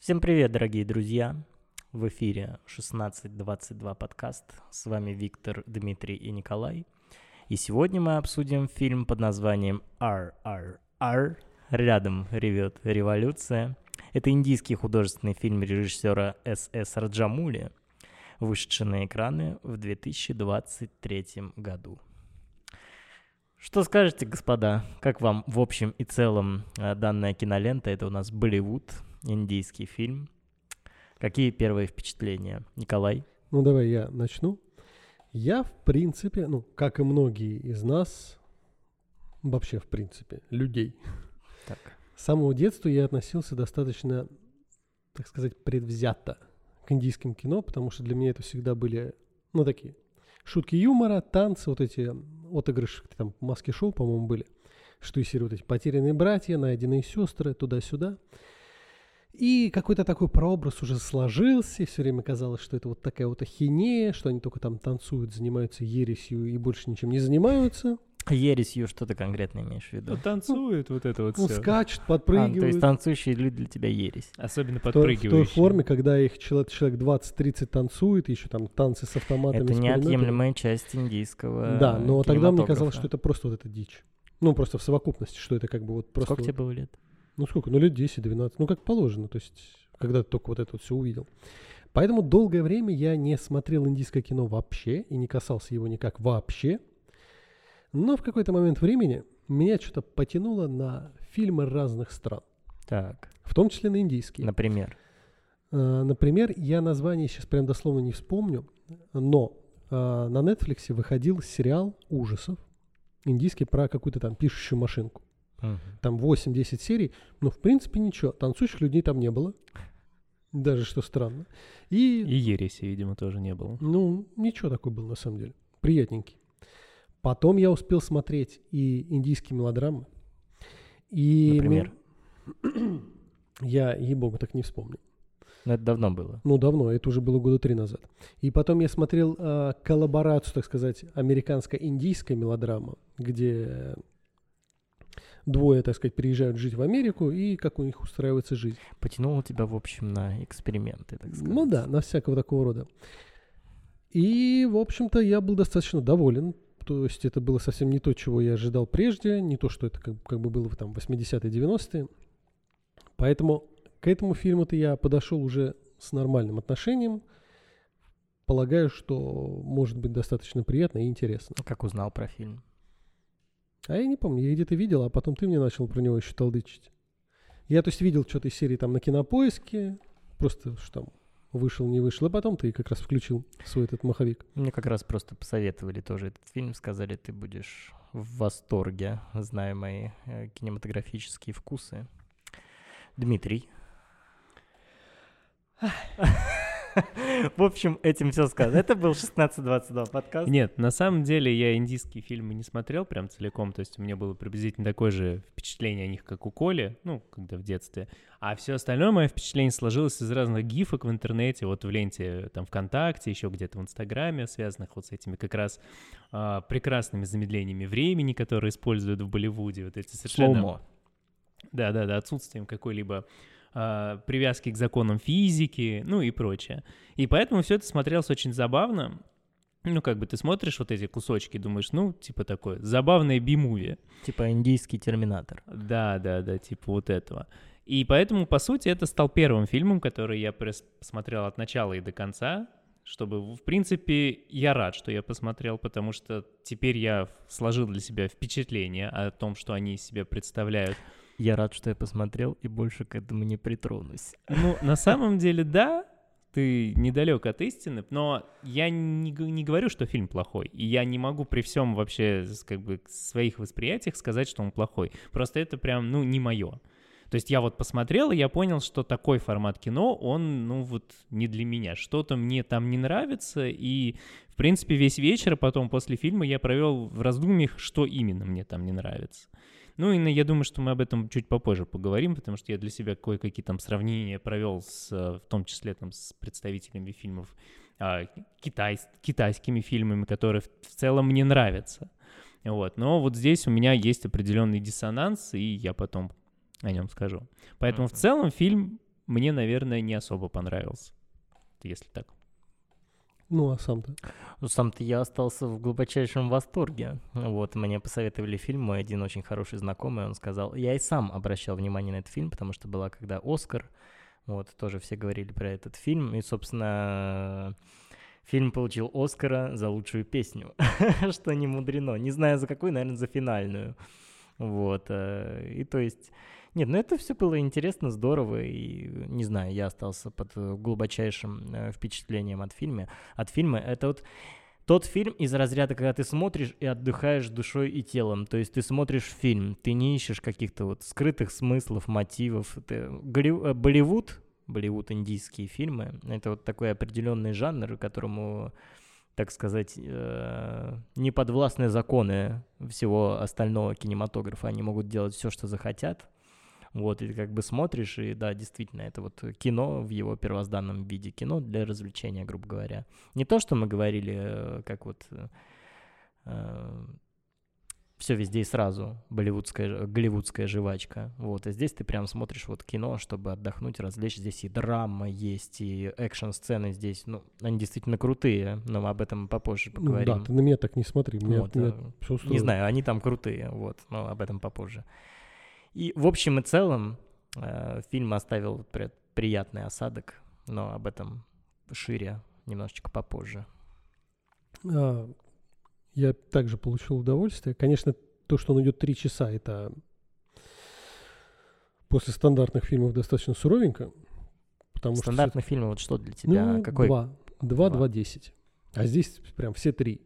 Всем привет, дорогие друзья! В эфире 1622 подкаст. С вами Виктор, Дмитрий и Николай. И сегодня мы обсудим фильм под названием RRR. Рядом ревет революция. Это индийский художественный фильм режиссера С.С. Раджамули, вышедший на экраны в 2023 году. Что скажете, господа? Как вам в общем и целом э, данная кинолента? Это у нас Болливуд, индийский фильм. Какие первые впечатления? Николай? Ну, давай я начну. Я, в принципе, ну, как и многие из нас, вообще, в принципе, людей, Так. с самого детства я относился достаточно, так сказать, предвзято к индийским кино, потому что для меня это всегда были, ну, такие шутки юмора, танцы, вот эти отыгрыши, там, маски-шоу, по-моему, были, что из серии вот эти потерянные братья, найденные сестры, туда-сюда. И какой-то такой прообраз уже сложился, и все время казалось, что это вот такая вот ахинея, что они только там танцуют, занимаются ересью и больше ничем не занимаются. Ересью что ты конкретно имеешь в виду? Ну, танцует вот это вот Ну, все. скачут, А, подпрыгивают. то есть танцующие люди для тебя ересь. Особенно в той, в той подпрыгивающие. форме, когда их человек, человек 20-30 танцует, еще там танцы с автоматами. Это неотъемлемая часть индийского Да, но тогда мне казалось, что это просто вот эта дичь. Ну, просто в совокупности, что это как бы вот просто... Сколько вот- тебе было лет? Ну, сколько? Ну, лет 10-12. Ну, как положено. То есть, когда только вот это вот все увидел. Поэтому долгое время я не смотрел индийское кино вообще и не касался его никак вообще. Но в какой-то момент времени меня что-то потянуло на фильмы разных стран. Так, В том числе на индийские. например. А, Например, я название сейчас прям дословно не вспомню, но а, на Netflix выходил сериал ужасов индийский про какую-то там пишущую машинку. Там 8-10 серий, но в принципе ничего. Танцующих людей там не было. Даже что странно. И, И ереси, видимо, тоже не было. ну, ничего такой был на самом деле. Приятненький. Потом я успел смотреть и индийские мелодрамы. И Например? ми- Я, ей-богу, так не вспомню. Но это давно было. Ну, давно, это уже было года три назад. И потом я смотрел а, коллаборацию, так сказать, американско-индийская мелодрама, где двое, так сказать, приезжают жить в Америку, и как у них устраивается жизнь. Потянуло тебя, в общем, на эксперименты, так сказать. Ну да, на всякого такого рода. И, в общем-то, я был достаточно доволен. То есть это было совсем не то, чего я ожидал прежде, не то, что это как, как бы было в там 80-е, 90-е. Поэтому к этому фильму-то я подошел уже с нормальным отношением. Полагаю, что может быть достаточно приятно и интересно. Как узнал про фильм? А я не помню, я где-то видел, а потом ты мне начал про него еще толдычить. Я, то есть, видел что-то из серии там на кинопоиске, просто что там вышел, не вышел, а потом ты как раз включил свой этот маховик. Мне как раз просто посоветовали тоже этот фильм, сказали, ты будешь в восторге, зная мои э, кинематографические вкусы. Дмитрий. В общем, этим все сказано. Это был 1622 подкаст. Нет, на самом деле я индийские фильмы не смотрел прям целиком, то есть у меня было приблизительно такое же впечатление о них, как у Коли, ну, когда в детстве. А все остальное мое впечатление сложилось из разных гифок в интернете, вот в ленте там ВКонтакте, еще где-то в Инстаграме, связанных вот с этими как раз а, прекрасными замедлениями времени, которые используют в Болливуде, вот эти совершенно... Слоумо. Да, да, да, отсутствием какой-либо привязки к законам физики, ну и прочее. И поэтому все это смотрелось очень забавно. Ну, как бы ты смотришь вот эти кусочки, думаешь, ну, типа такое, забавное би-муви. Типа индийский терминатор. Да, да, да, типа вот этого. И поэтому, по сути, это стал первым фильмом, который я посмотрел от начала и до конца, чтобы, в принципе, я рад, что я посмотрел, потому что теперь я сложил для себя впечатление о том, что они из себя представляют. Я рад, что я посмотрел и больше к этому не притронусь. Ну, на самом деле, да, ты недалек от истины, но я не, не говорю, что фильм плохой. И я не могу при всем вообще как бы своих восприятиях сказать, что он плохой. Просто это прям, ну, не мое. То есть я вот посмотрел, и я понял, что такой формат кино, он, ну, вот не для меня. Что-то мне там не нравится, и, в принципе, весь вечер потом после фильма я провел в раздумьях, что именно мне там не нравится. Ну, и я думаю, что мы об этом чуть попозже поговорим, потому что я для себя кое-какие там сравнения провел, с, э, в том числе там с представителями фильмов, а, китай, китайскими фильмами, которые в, в целом мне нравятся. Вот. Но вот здесь у меня есть определенный диссонанс, и я потом о нем скажу. Поэтому в Мгм. целом фильм мне, наверное, не особо понравился. Если так. Ну, а сам-то? Ну, сам-то я остался в глубочайшем восторге. Вот, мне посоветовали фильм, мой один очень хороший знакомый, он сказал... Я и сам обращал внимание на этот фильм, потому что была когда «Оскар», вот, тоже все говорили про этот фильм, и, собственно, фильм получил «Оскара» за лучшую песню, что не мудрено. Не знаю, за какую, наверное, за финальную. Вот, э, и то есть... Нет, ну это все было интересно, здорово, и не знаю, я остался под э, глубочайшим э, впечатлением от фильма. От фильма это вот тот фильм из разряда, когда ты смотришь и отдыхаешь душой и телом. То есть ты смотришь фильм, ты не ищешь каких-то вот скрытых смыслов, мотивов. Ты... Голли... Э, Болливуд, Болливуд индийские фильмы, это вот такой определенный жанр, которому так сказать, э, не подвластные законы всего остального кинематографа. Они могут делать все, что захотят. Вот, и ты как бы смотришь, и да, действительно, это вот кино в его первозданном виде, кино для развлечения, грубо говоря. Не то, что мы говорили, э, как вот э, все везде и сразу, болливудская, голливудская жвачка. Вот, и здесь ты прям смотришь вот кино, чтобы отдохнуть, развлечь. Здесь и драма есть, и экшн-сцены здесь, ну, они действительно крутые, но мы об этом попозже поговорим. Ну, да, ты на меня так не смотри, меня, Вот, меня э, всё не устроит. знаю, они там крутые, вот, но об этом попозже. И в общем и целом э, фильм оставил при- приятный осадок, но об этом шире немножечко попозже. А, я также получил удовольствие. Конечно, то, что он идет три часа, это после стандартных фильмов достаточно суровенько. Потому Стандартный фильм, вот что для что тебя? ну, Какой? Два, Два. два, десять. А здесь прям все три.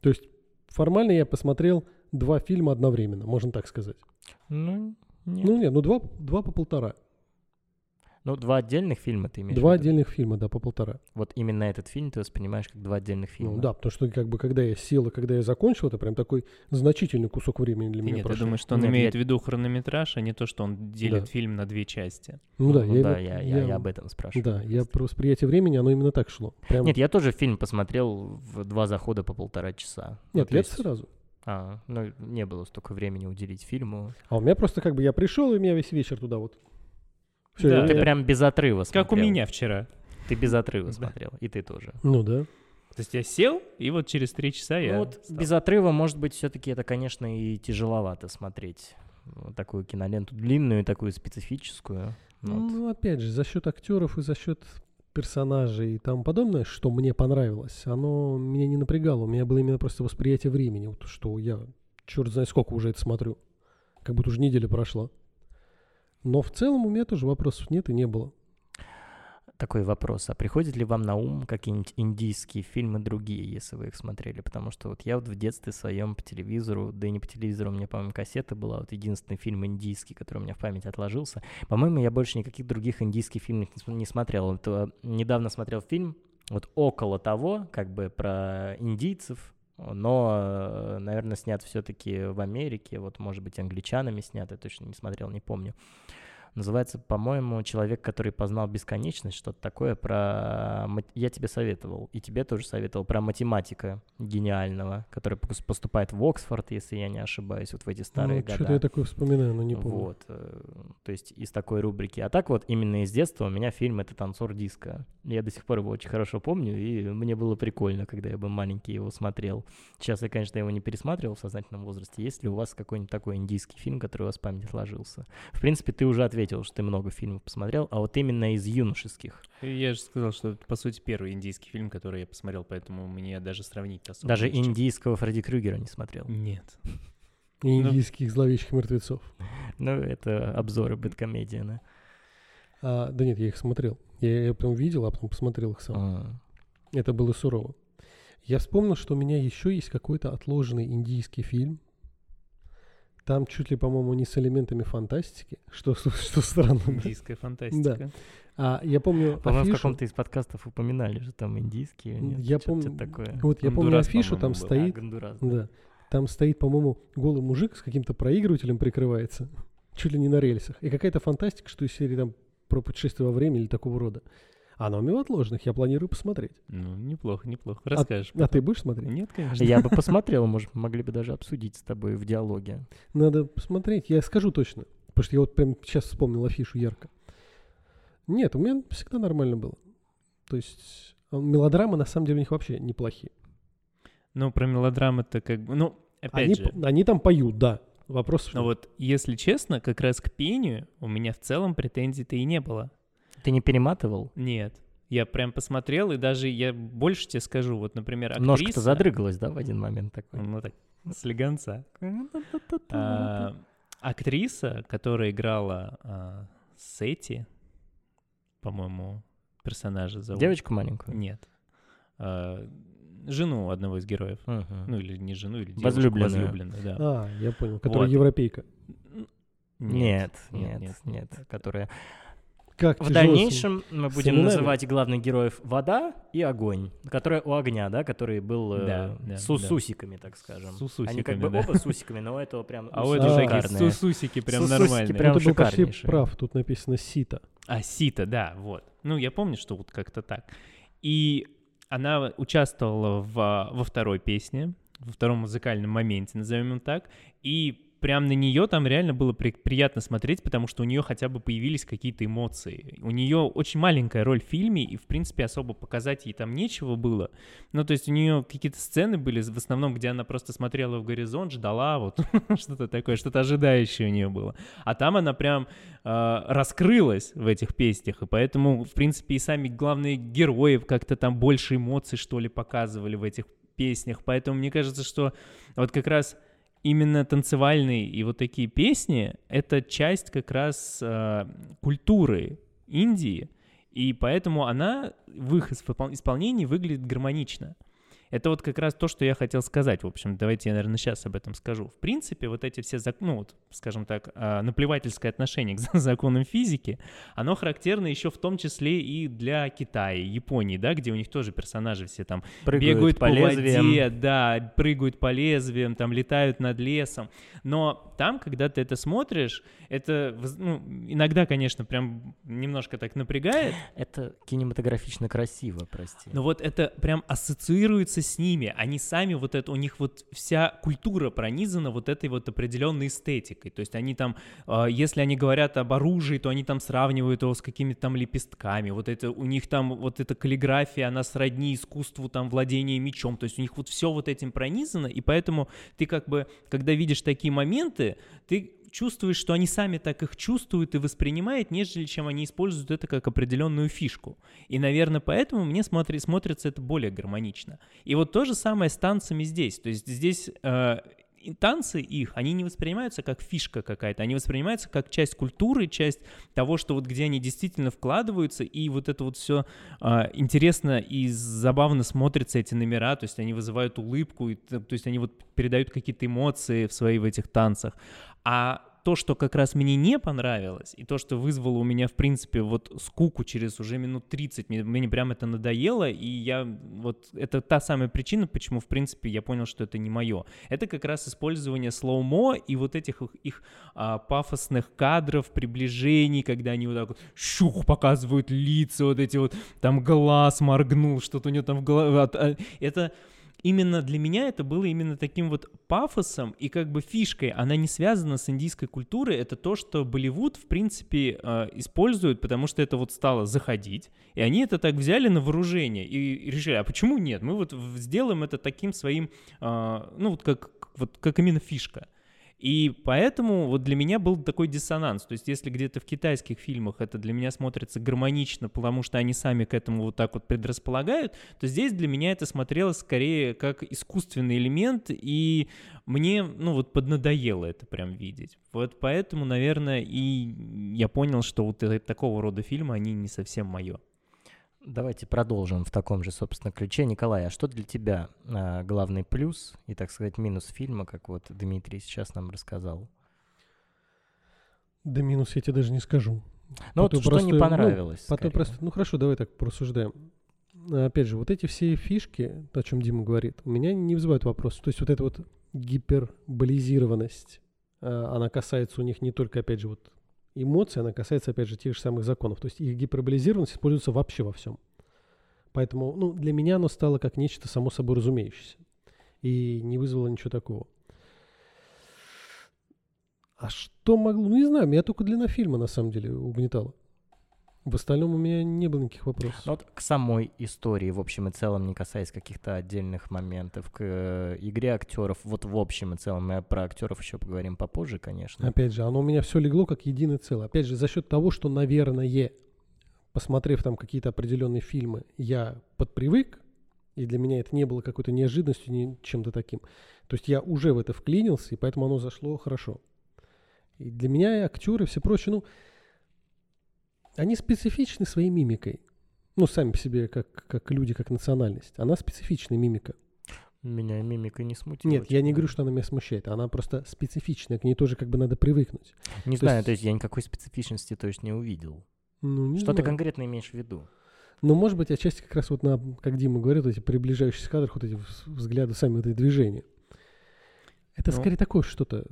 То есть формально я посмотрел два фильма одновременно, можно так сказать. Ну, нет. Ну нет, ну два, два по полтора. Ну, два отдельных фильма ты имеешь два в виду? отдельных фильма, да, по полтора. Вот именно этот фильм ты воспринимаешь как два отдельных фильма. Ну да, потому что как бы когда я сел и когда я закончил, это прям такой значительный кусок времени для И меня Нет, я прошел. думаю, что он Нет, имеет я- в виду хронометраж, а не то, что он делит Да. фильм на две части. Ну да, Ну я, да, я, я, я об этом спрашиваю. Да, я про восприятие времени, оно именно так шло. Прям... Нет, я тоже фильм посмотрел в два захода по полтора часа. Ну, Нет, то я есть- сразу. А, ну, не было столько времени уделить фильму. А у меня просто как бы я пришел, и меня весь вечер туда вот. Всё, Да, я- Ты да. прям без отрыва смотрел. Как у меня вчера. Ты без отрыва смотрел, и ты тоже. Ну да. То есть я сел, и вот через три часа я... Ну вот встал. без отрыва, может быть, все-таки это, конечно, и тяжеловато смотреть. Вот такую киноленту длинную, такую специфическую. Ну вот. Ну, опять же, за счет актеров и за счет персонажей и тому подобное, что мне понравилось, оно меня не напрягало. У меня было именно просто восприятие времени, вот, что я черт знает сколько уже это смотрю. Как будто уже неделя прошла. Но в целом у меня тоже вопросов нет и не было. Такой вопрос. А приходит ли вам на ум какие-нибудь индийские фильмы другие, если вы их смотрели? Потому что вот я вот в детстве своем по телевизору, да и не по телевизору, у меня, по-моему, кассета была, вот единственный фильм индийский, который у меня в памяти отложился. По-моему, я больше никаких других индийских фильмов не смотрел. Вот, э, недавно смотрел фильм, вот около того, как бы про индийцев, но, э, наверное, снят все-таки в Америке, вот, может быть, англичанами снят, я точно не смотрел, не помню. Называется, по-моему, «Человек, который познал бесконечность», что-то такое про... Я тебе советовал, и тебе тоже советовал, про математика гениального, который пос- поступает в Оксфорд, если я не ошибаюсь, вот в эти старые ну, года. Что-то я такое вспоминаю, но не помню. Вот, э, то есть из такой рубрики. А так вот, именно из детства у меня фильм это «Танцор диска». Я до сих пор его очень хорошо помню, и мне было прикольно, когда я был маленький его смотрел. Сейчас я, конечно, его не пересматривал в сознательном возрасте. Есть ли у вас какой-нибудь такой индийский фильм, который у вас в память отложился? В принципе, ты уже ответил, что ты много фильмов посмотрел, а вот именно из юношеских. Я же сказал, что это, по сути, первый индийский фильм, который я посмотрел, поэтому мне даже сравнить особо Даже индийского Фредди Крюгера не смотрел. Нет. И индийских зловещих мертвецов. Ну, это обзоры бэткомедия, да? А, да нет, я их смотрел. Я, я потом видел, а потом посмотрел их сам. А, Это было сурово. Я вспомнил, что у меня еще есть какой-то отложенный индийский фильм. Там чуть ли, по-моему, не с элементами фантастики, что, что странно. да. Индийская фантастика. А я помню По-моему, в афишу. каком-то из подкастов упоминали, что там индийские. нет? Я помню- такое. Вот я помню Гондурас, афишу, там был. А, стоит, Гондурас, да. да, там стоит, по-моему, голый мужик с каким-то проигрывателем прикрывается, чуть ли не на рельсах. И какая-то фантастика, что из серии там про путешествие во времени или такого рода. А но у меня в отложенных, я планирую посмотреть. Ну, неплохо, неплохо. Расскажешь. А ты будешь смотреть? Нет, конечно. Я бы посмотрел, может, могли бы даже обсудить с тобой в диалоге. Надо посмотреть, я скажу точно. Потому что я вот прям сейчас вспомнил афишу ярко. Нет, у меня всегда нормально было. То есть а, мелодрамы на самом деле у них вообще неплохие. Ну, про мелодрамы-то как бы... Ну, опять Они, же... они там поют, да. Вопрос в Но вот, если честно, как раз к пению у меня в целом претензий-то и не было. Ты не перематывал? Нет. Я прям посмотрел, и даже я больше тебе скажу, вот, например, актриса... Ножка-то задрыгалась, да, в один момент такой? Ну так, слегонца. А, актриса, которая играла а, Сети, по-моему, персонажа зовут. Девочку маленькую? Нет. А, жену одного из героев. Мгм. Ну, или не жену, или девушку, Возлюбленную. возлюбленную, да. А, я понял, которая Вот. европейка. Нет, нет, нет, которая... Как В тяжело с дальнейшем мы будем именами. называть главных героев вода и огонь, которая у огня, да, который был э, Да, да, с да. усиками, так скажем. С Они как бы да. оба с усиками, но у этого прям А у этого такие сусусики прям Сусусики нормальные. прям Ну, ты был почти прав, тут написано сито. А, Сита, да, вот. Ну, я помню, что вот как-то так. И она участвовала в, во второй песне, во втором музыкальном моменте, назовем его так, и прям на нее там реально было при- приятно смотреть, потому что у нее хотя бы появились какие-то эмоции. У нее очень маленькая роль в фильме, и, в принципе, особо показать ей там нечего было. Ну, то есть у нее какие-то сцены были, в основном, где она просто смотрела в горизонт, ждала, вот что-то такое, что-то ожидающее у нее было. А там она прям э, раскрылась в этих песнях, и поэтому, в принципе, и сами главные герои как-то там больше эмоций, что ли, показывали в этих песнях. Поэтому мне кажется, что вот как раз именно танцевальные и вот такие песни — это часть как раз э, культуры Индии, и поэтому она в их испол- исполнении выглядит гармонично. Это вот как раз то, что я хотел сказать. В общем, давайте я, наверное, сейчас об этом скажу. В принципе, вот эти все, зак- ну, вот, скажем так, а, наплевательское отношение к законам физики, оно характерно еще в том числе и для Китая, Японии, да, где у них тоже персонажи все там Прыгают бегают по по, лезвиям. воде, да, прыгают по лезвиям, там летают над лесом. Но там, когда ты это смотришь, это ну, иногда, конечно, прям немножко так напрягает, Это кинематографично красиво, прости. но вот это прям ассоциируется с ними. Они сами вот это, у них вот вся культура пронизана вот этой вот определенной эстетикой. То есть они там, э, если они говорят об оружии, то они там сравнивают его с какими-то там лепестками. Вот это у них там вот эта каллиграфия, она сродни искусству там владения мечом. То есть у них вот все вот этим пронизано, и поэтому ты как бы, когда видишь такие моменты, ты чувствуешь, что они сами так их чувствуют и воспринимают, нежели чем они используют это как определенную фишку. И, наверное, поэтому мне смотри, смотрится это более гармонично. И вот то же самое с танцами здесь. То есть здесь э, танцы их, они не воспринимаются как фишка какая-то, они воспринимаются как часть культуры, часть того, что вот где они действительно вкладываются, и вот это вот все интересно и забавно смотрятся эти номера, то есть они вызывают улыбку, и, то есть они вот передают какие-то эмоции в свои в этих танцах. А то, что как раз мне не понравилось, и то, что вызвало у меня, в принципе, вот скуку через уже минут 30, мне, мне прям это надоело, и я вот, это та самая причина, почему, в принципе, я понял, что это не мое. Это как раз использование слоумо и вот этих их, их а, пафосных кадров, приближений, когда они вот так вот щух показывают лица, вот эти вот, там глаз моргнул, что-то у него там в голове. а, Это именно для меня это было именно таким вот пафосом и как бы фишкой. Она не связана с индийской культурой. Это то, что Болливуд, в принципе, э, использует, потому что это вот стало заходить. И они это так взяли на вооружение и решили, а почему нет? Мы вот сделаем это таким своим, э, ну вот как, вот как именно фишка. И поэтому вот для меня был такой диссонанс. То есть если где-то в китайских фильмах это для меня смотрится гармонично, потому что они сами к этому вот так вот предрасполагают, то здесь для меня это смотрелось скорее как искусственный элемент, и мне, ну вот, поднадоело это прям видеть. Вот поэтому, наверное, и я понял, что вот э- такого рода фильмы, они не совсем мое. Давайте продолжим в таком же, собственно, ключе. Николай, а что для тебя а, главный плюс и, так сказать, минус фильма, как вот Дмитрий сейчас нам рассказал? Да минус я тебе даже не скажу. Ну вот что простой- не ну, понравилось? По той скорее? простой- ну хорошо, давай так порассуждаем. А, Опять же, вот эти все фишки, о чем Дима говорит, у меня не вызывают вопрос. То есть вот эта вот гиперболизированность, а, она касается у них не только, опять же, вот эмоций, она касается, опять же, тех же самых законов. То есть их гиперболизированность используется вообще во всем. Поэтому, ну, для меня оно стало как нечто само собой разумеющееся. И не вызвало ничего такого. А что могло? Ну, не знаю, меня только длина фильма, на самом деле, угнетала. В остальном у меня не было никаких вопросов. Ну, вот к самой истории, в общем и целом, не касаясь каких-то отдельных моментов, к э, игре актеров, вот в общем и целом, мы про актеров еще поговорим попозже, конечно. Опять же, оно у меня все легло как единое целое. Опять же, за счет того, что, наверное, посмотрев там какие-то определенные фильмы, я подпривык, и для меня это не было какой-то неожиданностью, ни чем-то таким. То есть я уже в это вклинился, и поэтому оно зашло хорошо. И для меня актеры, все прочее, ну, они специфичны своей мимикой. Ну, сами по себе, как, как люди, как национальность. Она специфичная мимика. Меня мимика не смутила. Нет, я не говорю, что она меня смущает. Она просто специфичная. К ней тоже как бы надо привыкнуть. Не то знаю, есть- то есть я никакой специфичности то есть не увидел. Ну, не Что ты знаю. конкретно имеешь в виду? Ну, может быть, отчасти как раз вот на, как Дима говорит, вот эти приближающиеся кадры, вот эти вз- взгляды, сами вот эти движения. Это Ну. скорее такое что-то.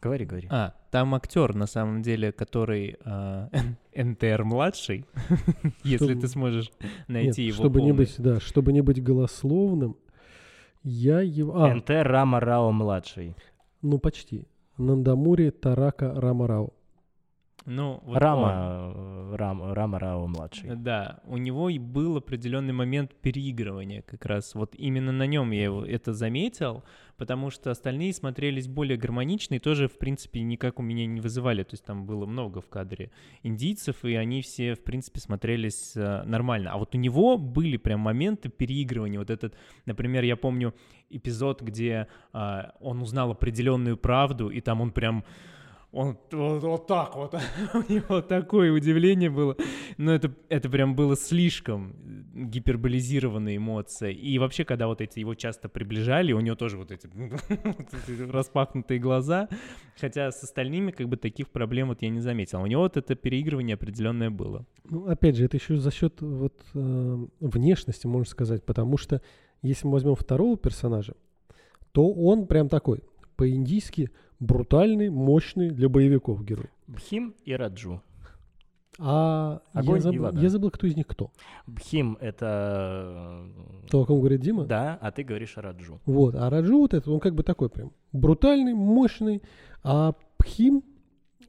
Говори, говори. А, там актер, на самом деле, который а, НТР-младший, если Чтобы- ты сможешь найти Нет, его чтобы не быть, да, чтобы не быть голословным, я его... А, НТ Рама Рао младший. ну почти. Нандамури Тарака Рамарао. Ну, вот. Рама, э, Рам- Рама Рао младший. Да, у него и был определенный момент переигрывания как раз. Вот именно на нем я его это заметил, потому что остальные смотрелись более гармонично и тоже, в принципе, никак у меня не вызывали. То есть там было много в кадре индийцев, и они все, в принципе, смотрелись э, нормально. А вот у него были прям моменты переигрывания. Вот этот, например, я помню эпизод, где а, он узнал определенную правду, и там он прям он вот, вот так вот, у него такое удивление было. Но это, это прям было слишком гиперболизированная эмоция. И вообще, когда вот эти его часто приближали, у него тоже вот эти, вот эти распахнутые глаза. Хотя с остальными как бы таких проблем вот я не заметил. У него вот это переигрывание определенное было. Ну, опять же, это еще за счет вот э, внешности, можно сказать, потому что если мы возьмем второго персонажа, то он прям такой, по-индийски брутальный, мощный для боевиков герой. Бхим и Раджу. А Огонь я, и забыл, вода. я забыл, кто из них кто. Бхим — это... э, То, о ком говорит Дима. Да, а ты говоришь Раджу. Вот, а Раджу вот этот, он как бы такой прям брутальный, мощный, а Пхим,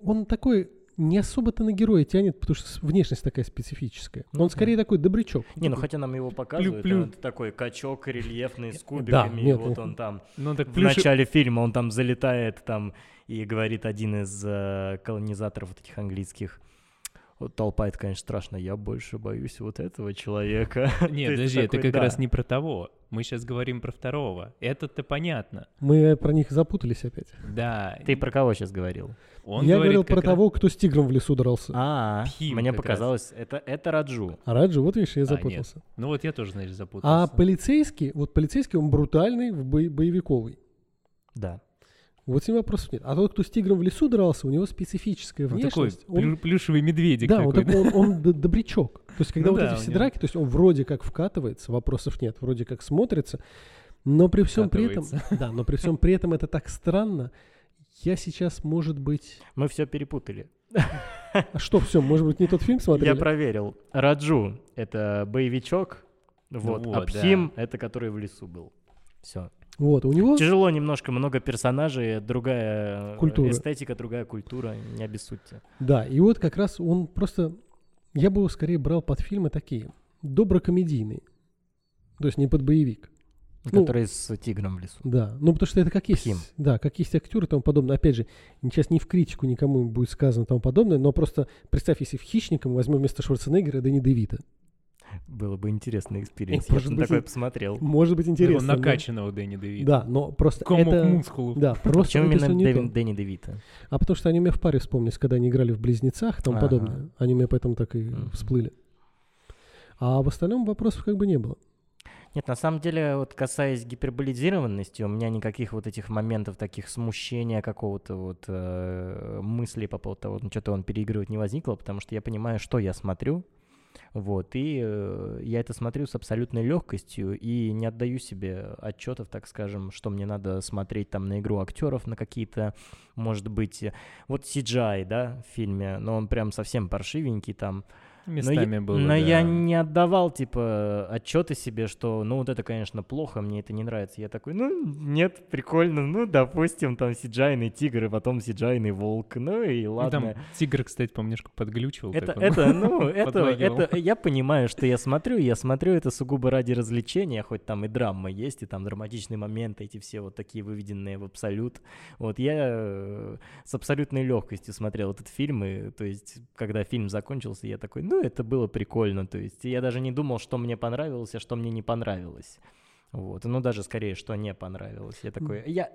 он такой не особо-то на героя тянет, потому что внешность такая специфическая. Ну Он да. скорее такой добрячок. Не, ну хотя нам его показывают, Плю-плю. он такой качок рельефный с Да, кубиками, и нет, вот ну, он там Ну так в плюши- начале фильма он там залетает там и говорит один из э, колонизаторов вот этих английских. Вот толпа, это, конечно, страшно. Я больше боюсь вот этого человека. Нет, подожди, это как да. раз не про того. Мы сейчас говорим про второго. Это-то понятно. Мы про них запутались опять. Да. Ты про кого сейчас говорил? Он я говорил про раз- того, кто с тигром в лесу дрался. А, Пхим мне показалось, это, это Раджу. А Раджи, вот видишь, я А, запутался. Ну вот я тоже, значит, А запутался. полицейский, вот полицейский, он брутальный, в бо- боевиковый. Да. Вот с ним вопросов нет. А тот, кто с тигром в лесу дрался, у него специфическая Он такой. Он- плю- плюшевый медведик да, он, такой. такой, он, он добрячок. То есть, когда Ну вот да, эти все него- драки, то есть он вроде как вкатывается, вопросов нет, вроде как смотрится, но при всем при этом, да, но при всем при этом это так странно. Я сейчас, может быть, Мы все перепутали. а что все, может быть, не тот фильм смотрели? Я проверил. Раджу — это боевичок, вот, а вот, Пхим — это который в лесу был. Все. Вот, у него Тяжело немножко, много персонажей, другая э, Культура. эстетика, другая культура, не обессудьте. Да, и вот как раз он просто... Я бы его скорее брал под фильмы такие, доброкомедийные. То есть не под боевик. Ну, который с тигром в лесу. Да, ну потому что это как есть, Пхим. да, как есть актеры и тому подобное. Опять же, сейчас не в критику никому будет сказано и тому подобное, но просто представь, если в «Хищником» возьмем вместо Шварценеггера Дэнни Девита. Было бы интересный experience. Я бы быть, такое и- посмотрел. Может быть, интересно. но- накачанного Дэнни Девита. Да, но просто Комок это... мускулов. Да, просто Почему именно не то. Дэнни Девита? А потому что они мне в паре вспомнились, когда они играли в «Близнецах» и тому Ага. подобное. Они мне поэтому так и Мгм. всплыли. А в остальном вопросов как бы не было. Нет, на самом деле, вот касаясь гиперболизированности, у меня никаких вот этих моментов, таких смущения какого-то вот э, мысли по поводу того, ну, что-то он переигрывает не возникло, потому что я понимаю, что я смотрю, вот, и э, я это смотрю с абсолютной легкостью и не отдаю себе отчетов, так скажем, что мне надо смотреть там на игру актеров, на какие-то, может быть, вот CGI, да, в фильме, но он прям совсем паршивенький там, Местами я, было, но да. я не отдавал, типа, отчеты себе, что, ну, вот это, конечно, плохо, мне это не нравится. Я такой, ну, нет, прикольно, ну, допустим, там сиджайный тигр, и потом сиджайный волк, ну, и Ну, ладно. Там тигр, кстати, по-моему, немножко подглючивал. Это, так он это, ну, это, это, я понимаю, что я смотрю, я смотрю это сугубо ради развлечения, хоть там и драма есть, и там драматичные моменты, эти все вот такие выведенные в абсолют. Вот я э, с абсолютной легкостью смотрел этот фильм, и, то есть, когда фильм закончился, я такой, ну, это было прикольно, то есть, я даже не думал, что мне понравилось, а что мне не понравилось. Вот, ну, даже скорее, что не понравилось. Я такой, я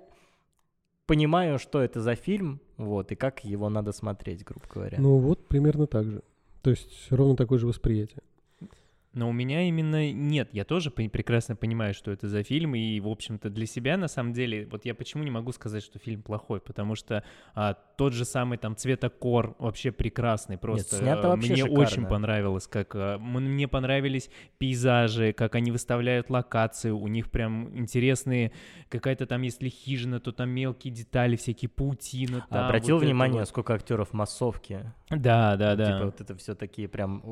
понимаю, что это за фильм, вот, и как его надо смотреть, грубо говоря. Ну вот, примерно так же. То есть ровно такое же восприятие. Но у меня именно нет. Я тоже прекрасно понимаю, что это за фильм, и, в общем-то, для себя, на самом деле, вот я почему не могу сказать, что фильм плохой, потому что а, тот же самый там цветокор вообще прекрасный, просто снято а, вообще мне шикарно. очень понравилось, как а, мне понравились пейзажи, как они выставляют локации, у них прям интересные, какая-то там, если хижина, то там мелкие детали, всякие паутина. А там, обратил вот внимание, вот. сколько актеров массовки? Да, да, да. Типа вот это все такие прям...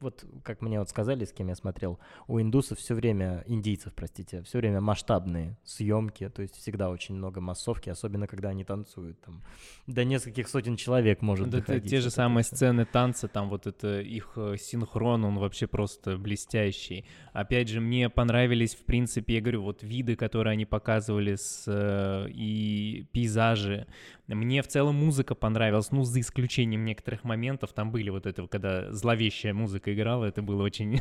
Вот как мне вот сказали, с кем я смотрел, у индусов все время, индийцев, простите, все время масштабные съемки, то есть всегда очень много массовки, особенно когда они танцуют. Там до нескольких сотен человек может Да, это доходить. те же это самые всё. сцены танца, там вот это их э, синхрон, он вообще просто блестящий. Опять же, мне понравились, в принципе, я говорю, вот виды, которые они показывали с, э, и пейзажи. Мне в целом музыка понравилась, ну, за исключением некоторых моментов. Там были вот это, когда зловещая музыка играла, это было очень,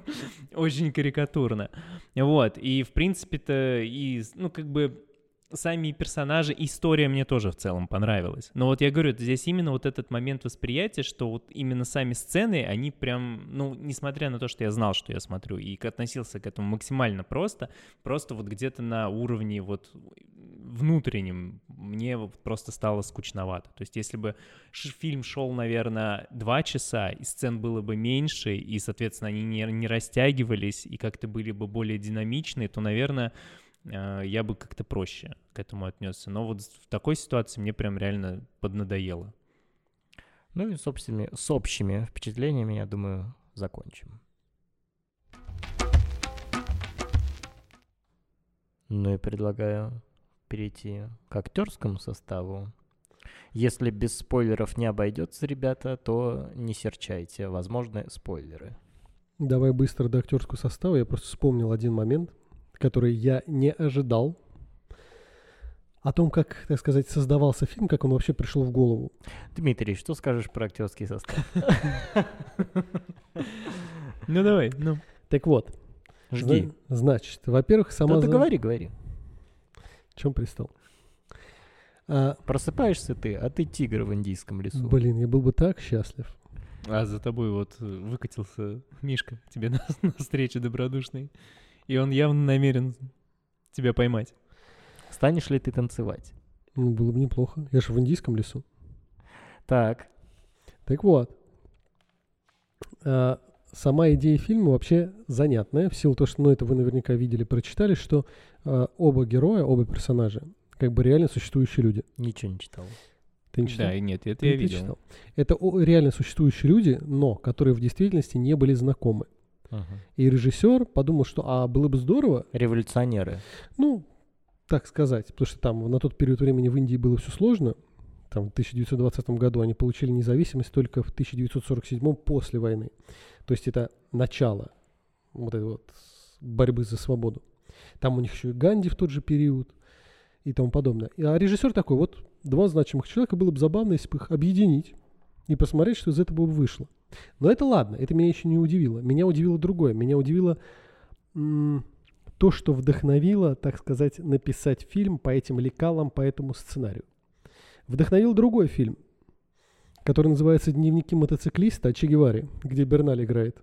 очень карикатурно. Вот, и, в принципе-то, и, ну, как бы сами персонажи, история мне тоже в целом понравилась. Но вот я говорю, здесь именно вот этот момент восприятия, что вот именно сами сцены, они прям, ну, несмотря на то, что я знал, что я смотрю, и относился к этому максимально просто, просто вот где-то на уровне вот внутреннем мне просто стало скучновато. То есть если бы фильм шел, наверное, два часа, и сцен было бы меньше, и, соответственно, они не, не растягивались, и как-то были бы более динамичные, то, наверное, э, я бы как-то проще к этому отнесся. Но вот в такой ситуации мне прям реально поднадоело. Ну и с общими, с общими впечатлениями, я думаю, закончим. Ну и предлагаю перейти к актерскому составу. Если без спойлеров не обойдется, ребята, то не серчайте. Возможны спойлеры. Давай быстро до актерского состава. Я просто вспомнил один момент, который я не ожидал. О том, как, так сказать, создавался фильм, как он вообще пришел в голову. Дмитрий, что скажешь про актерский состав? Ну давай, ну. Так вот, Жги. зна- значит, во-первых, сама... Да говори, говори. Чем пристал? А, Просыпаешься ты, а ты тигр в индийском лесу. блин, я был бы так счастлив. А за тобой вот э, выкатился Мишка тебе на, на встречу добродушный. И он явно намерен тебя поймать. Станешь ли ты танцевать? Ну, было бы неплохо. Я же в индийском лесу. Так, Так вот, а, сама идея фильма вообще занятная, в силу того, что, ну, это вы наверняка видели, прочитали, что а, оба героя, оба персонажа, как бы реально существующие люди. ничего не читал. Ты не читал? Да, и нет, это Ты- я ты видел. читал. Это о- реально существующие люди, но которые в действительности не были знакомы. И режиссер подумал, что а было бы здорово, Революционеры. ну, так сказать, потому что там на тот период времени в Индии было все сложно. Там в 1920 году они получили независимость только в 1947 после войны. То есть это начало вот этой вот борьбы за свободу. Там у них еще и Ганди в тот же период и тому подобное. А режиссер такой, вот два значимых человека было бы забавно, если бы их объединить и посмотреть, что из этого бы вышло. Но это ладно, это меня еще не удивило. Меня удивило другое. Меня удивило м, то, что вдохновило, так сказать, написать фильм по этим лекалам, по этому сценарию. Вдохновил другой фильм, который называется «Дневники мотоциклиста» Че Геваре, где Берналь играет.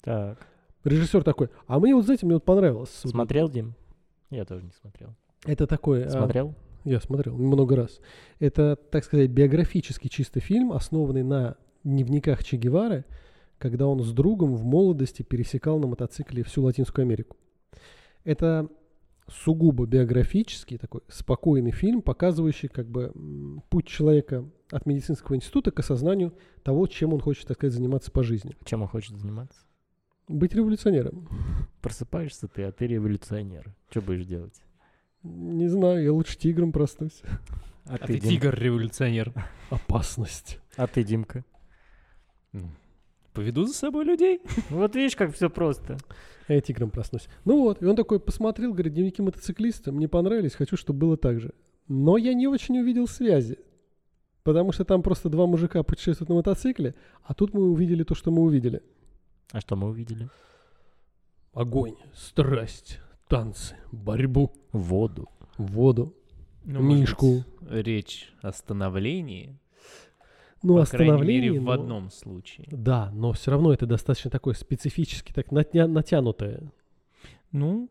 Так. Режиссер такой, а мне вот, знаете, мне вот понравилось. Смотрел, Дим? Я тоже не смотрел. Это такой... а, Смотрел? Я смотрел много раз. Это, так сказать, биографический чисто фильм, основанный на дневниках Че Гевары, когда он с другом в молодости пересекал на мотоцикле всю Латинскую Америку. Это сугубо биографический такой спокойный фильм, показывающий как бы путь человека от медицинского института к осознанию того, чем он хочет, так сказать, заниматься по жизни. Чем он хочет заниматься? Быть революционером. Просыпаешься ты, а ты революционер. Что будешь делать? Не знаю, я лучше тигром проснусь. А, А ты Дим- тигр-революционер. Опасность. А ты, Димка? Поведу за собой людей. Вот видишь, как все просто. А я тигром проснусь. Ну вот, и он такой посмотрел, говорит, дневники мотоциклиста, мне понравились, хочу, чтобы было так же. Но я не очень увидел связи. Потому что там просто два мужика путешествуют на мотоцикле, а тут мы увидели то, что мы увидели. А что мы увидели? Огонь, страсть, танцы, борьбу, Воду. воду, Ну, Мишку. быть, Речь о становлении. Ну, по крайней остановление. мере, в но- одном случае. Да, но все равно это достаточно такое специфически, так натя- натянутое. Ну,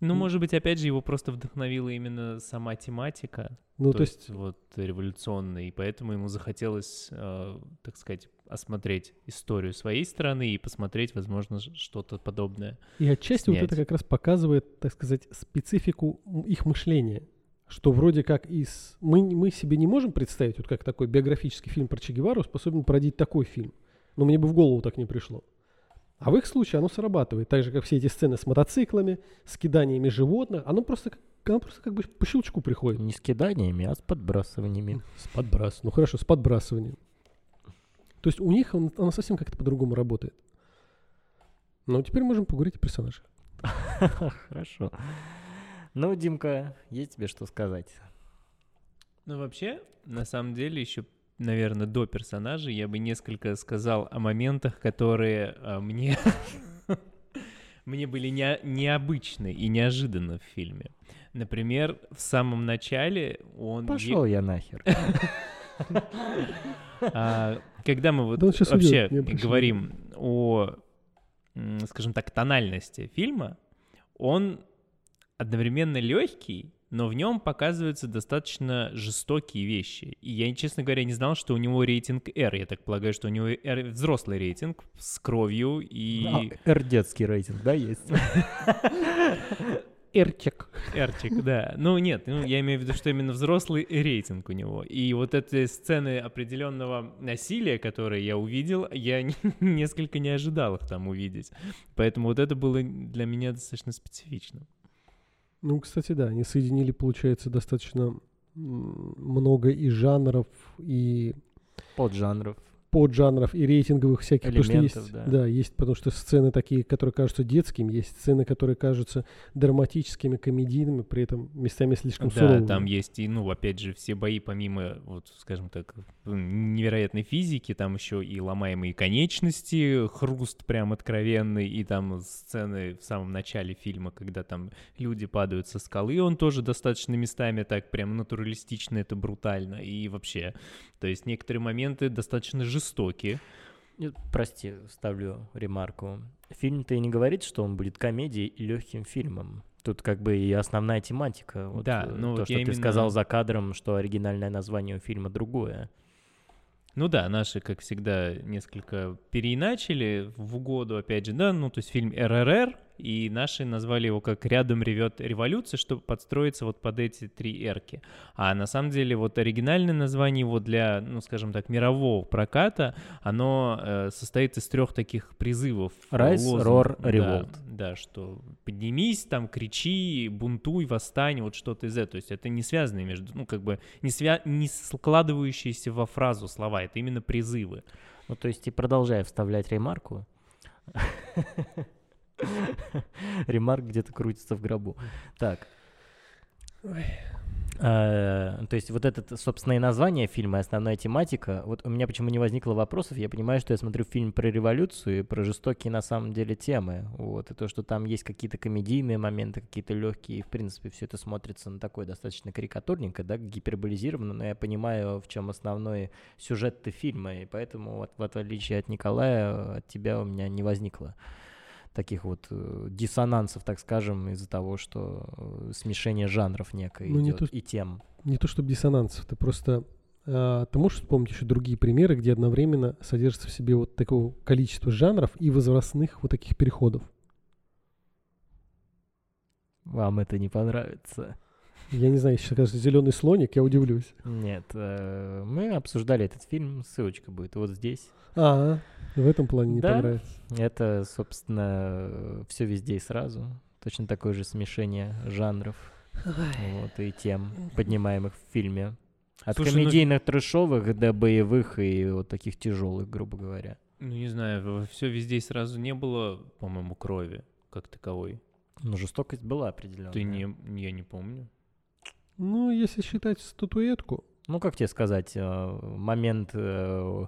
ну, может быть, опять же, его просто вдохновила именно сама тематика, Ну, то, то, есть, вот революционная, и поэтому ему захотелось, э, так сказать, осмотреть историю своей страны и посмотреть, возможно, что-то подобное. И отчасти вот снять. это как раз показывает, так сказать, специфику их мышления. Что вроде как из... Мы, мы себе не можем представить, вот как такой биографический фильм про Че Гевару способен породить такой фильм. Но мне бы в голову так не пришло. А в их случае оно срабатывает. Так же, как все эти сцены с мотоциклами, с киданиями животных. Оно просто, оно просто как бы по щелчку приходит. Не с киданиями, а с подбрасываниями. С подбрас. Ну хорошо, с подбрасыванием. То есть у них он- оно совсем как-то по-другому работает. Ну, теперь можем поговорить о персонажах. Хорошо. Ну, Димка, есть тебе что сказать? Ну, вообще, на самом деле, еще, наверное, до персонажей я бы несколько сказал о моментах, которые а, мне... Мне были не, необычны и неожиданны в фильме. Например, в самом начале он... е- Пошел я нахер. А, когда мы вот вообще говорим о, скажем так, тональности фильма, он одновременно легкий, но в нем показываются достаточно жестокие вещи. И я, честно говоря, не знал, что у него рейтинг R. Я так полагаю, что у него R взрослый рейтинг с кровью и А, R-детский рейтинг, да, есть? Эрчик. Эрчик, да. Ну нет, ну, я имею в виду, что именно взрослый рейтинг у него. И вот эти сцены определенного насилия, которые я увидел, я не- несколько не ожидал их там увидеть. Поэтому вот это было для меня достаточно специфично. Ну, кстати, да, они соединили, получается, достаточно много и жанров, и Поджанров. Поджанров, и рейтинговых всяких. потому что Элементов, есть, да. есть, потому что сцены такие, которые кажутся детскими, есть сцены, которые кажутся драматическими, комедийными, при этом местами слишком Да, суровыми. там есть и, ну, опять же, все бои, помимо, вот, скажем так, невероятной физики, там еще и ломаемые конечности, хруст прям откровенный, и там сцены в самом начале фильма, когда там люди падают со скалы, он тоже достаточно местами так прям натуралистично, это брутально, и вообще, то есть некоторые моменты достаточно жестокие. Нет, Прости, ставлю ремарку. Фильм-то и не говорит, что он будет комедией и легким фильмом. Тут как бы и основная тематика. Вот, Да, э, ну то, вот что ты именно- сказал за кадром, что оригинальное название у фильма другое. Ну да, наши, как всегда, несколько переиначили в угоду, опять же, да, ну то есть фильм РРР, и наши назвали его как «Рядом ревет революция», чтобы подстроиться вот под эти три эрки. А на самом деле вот оригинальное название его для, ну скажем так, мирового проката, оно э, состоит из трех таких призывов. Rise, лозунг, roar, да, revolt. Да, что поднимись, там, кричи, бунтуй, восстань, вот что-то из этого. То есть это не связанные между, ну как бы не, свя... не складывающиеся во фразу слова, это именно призывы. Ну, то есть и продолжая вставлять ремарку. Ремарк где-то крутится в гробу. Так. Э, То есть вот это, собственно, и название фильма, и основная тематика. Вот у меня почему не возникло вопросов, я понимаю, что я смотрю фильм про революцию и про жестокие на самом деле темы. Вот, и то, что там есть какие-то комедийные моменты, какие-то легкие, и, в принципе, все это смотрится на такой достаточно карикатурненько, да, гиперболизированно, но я понимаю, в чем основной сюжет-то фильма, и поэтому, вот, в отличие от Николая, от тебя у меня не возникло таких вот э, диссонансов, так скажем, из-за того, что э, смешение жанров некое Ну, не идет то- и тем. Не то чтобы диссонанс, ты просто... а, ты можешь вспомнить еще другие примеры, где одновременно содержится в себе вот такого количества жанров и возрастных вот таких переходов? Вам это не понравится. Я не знаю, если скажешь зеленый слоник, я удивлюсь. Нет, э, мы обсуждали этот фильм, ссылочка будет вот здесь. А, в этом плане не Да. понравится. Это, собственно, все везде и сразу. Точно такое же смешение жанров вот, и тем, поднимаемых в фильме. От Слушай, ну- комедийных трэшовых до боевых и вот таких тяжелых, грубо говоря. Ну, не знаю, все везде и сразу не было, по-моему, крови как таковой. Но жестокость была определенная. Ты не, я не помню. Ну, если считать статуэтку, Ну, как тебе сказать, э, момент э,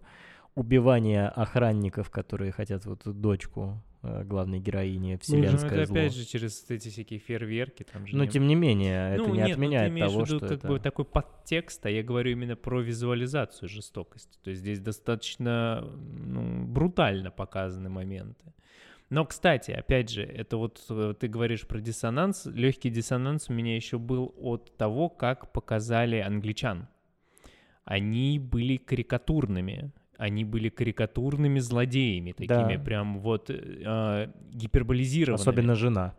убивания охранников, которые хотят вот дочку э, главной героини, Ну, вселенское это зло. опять же через эти всякие фейерверки, там же Но не- тем не менее, это Ну, не нет, ну, ты отменяет того, в виду что как это... бы такой подтекст, а я говорю именно про визуализацию жестокости. То есть здесь достаточно ну, брутально показаны моменты. Но, кстати, опять же, это вот э, ты говоришь про диссонанс. Легкий диссонанс у меня еще был от того, как показали англичан. Они были карикатурными. Они были карикатурными злодеями, такими Да. прям вот э, гиперболизированными. Особенно жена.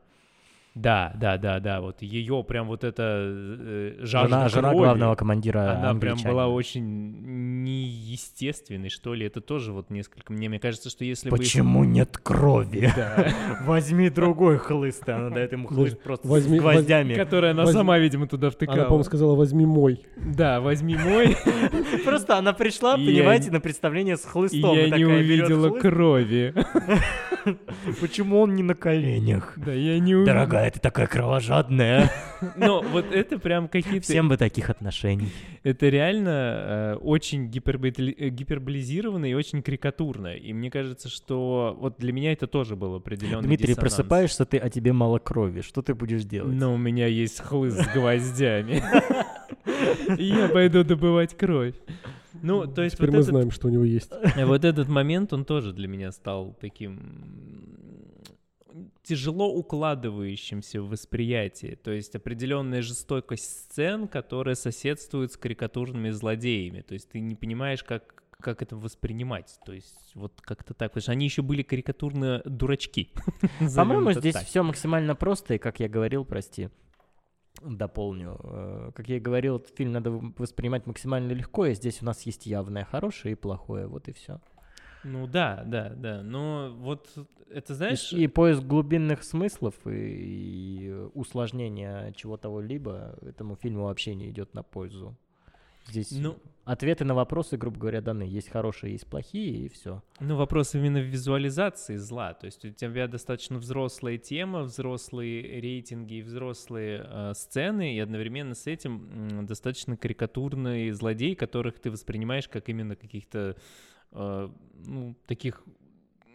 Да, да, да, да, вот ее прям вот эта э, жажда Жена, жена главного командира она прям англичанина. была очень неестественной, что ли. Это тоже вот несколько... Мне, мне кажется, что если Почему нет крови? бы... Да. Возьми другой хлыст, она дает ему хлыст просто Возьми- с гвоздями. Которая она Возьми- сама, видимо, туда она, втыкала. по-моему, сказала, возьми мой. Да, возьми мой, Просто она пришла, понимаете, на представление с хлыстом. и я не увидела крови. Почему он не на коленях? Да, я не увидела. Дорогая, ты такая кровожадная. Но вот это прям какие-то... Всем бы таких отношений. Это реально э, очень гиперболи- э, гиперболизировано и очень карикатурно. И мне кажется, что вот для меня это тоже был определенный Дмитрий, диссонанс. просыпаешься ты, а тебе мало крови. Что ты будешь делать? Но у меня есть хлыст с гвоздями. И я пойду добывать кровь. Ну, то есть Теперь вот мы этот, знаем, что у него есть. вот этот момент, он тоже для меня стал таким тяжело укладывающимся в восприятие. То есть определенная жестокость сцен, которая соседствует с карикатурными злодеями. То есть ты не понимаешь, как как это воспринимать. То есть вот как-то так. Потому что они еще были карикатурно дурачки. По-моему, здесь так. все максимально просто, и как я говорил, прости, дополню. э, Как я и говорил, этот фильм надо воспринимать максимально легко, и здесь у нас есть явное хорошее и плохое, вот и все. Ну да, да, да. Но вот это знаешь... И, и поиск глубинных смыслов и, и усложнение чего-то-либо этому фильму вообще не идет на пользу. Здесь Ну- ответы на вопросы, грубо говоря, даны. Есть хорошие, есть плохие, и все. Ну, вопрос именно в визуализации зла. То есть у тебя достаточно взрослая тема, взрослые рейтинги, и взрослые э, сцены, и одновременно с этим м, достаточно карикатурные злодеи, которых ты воспринимаешь как именно каких-то, э, ну, таких,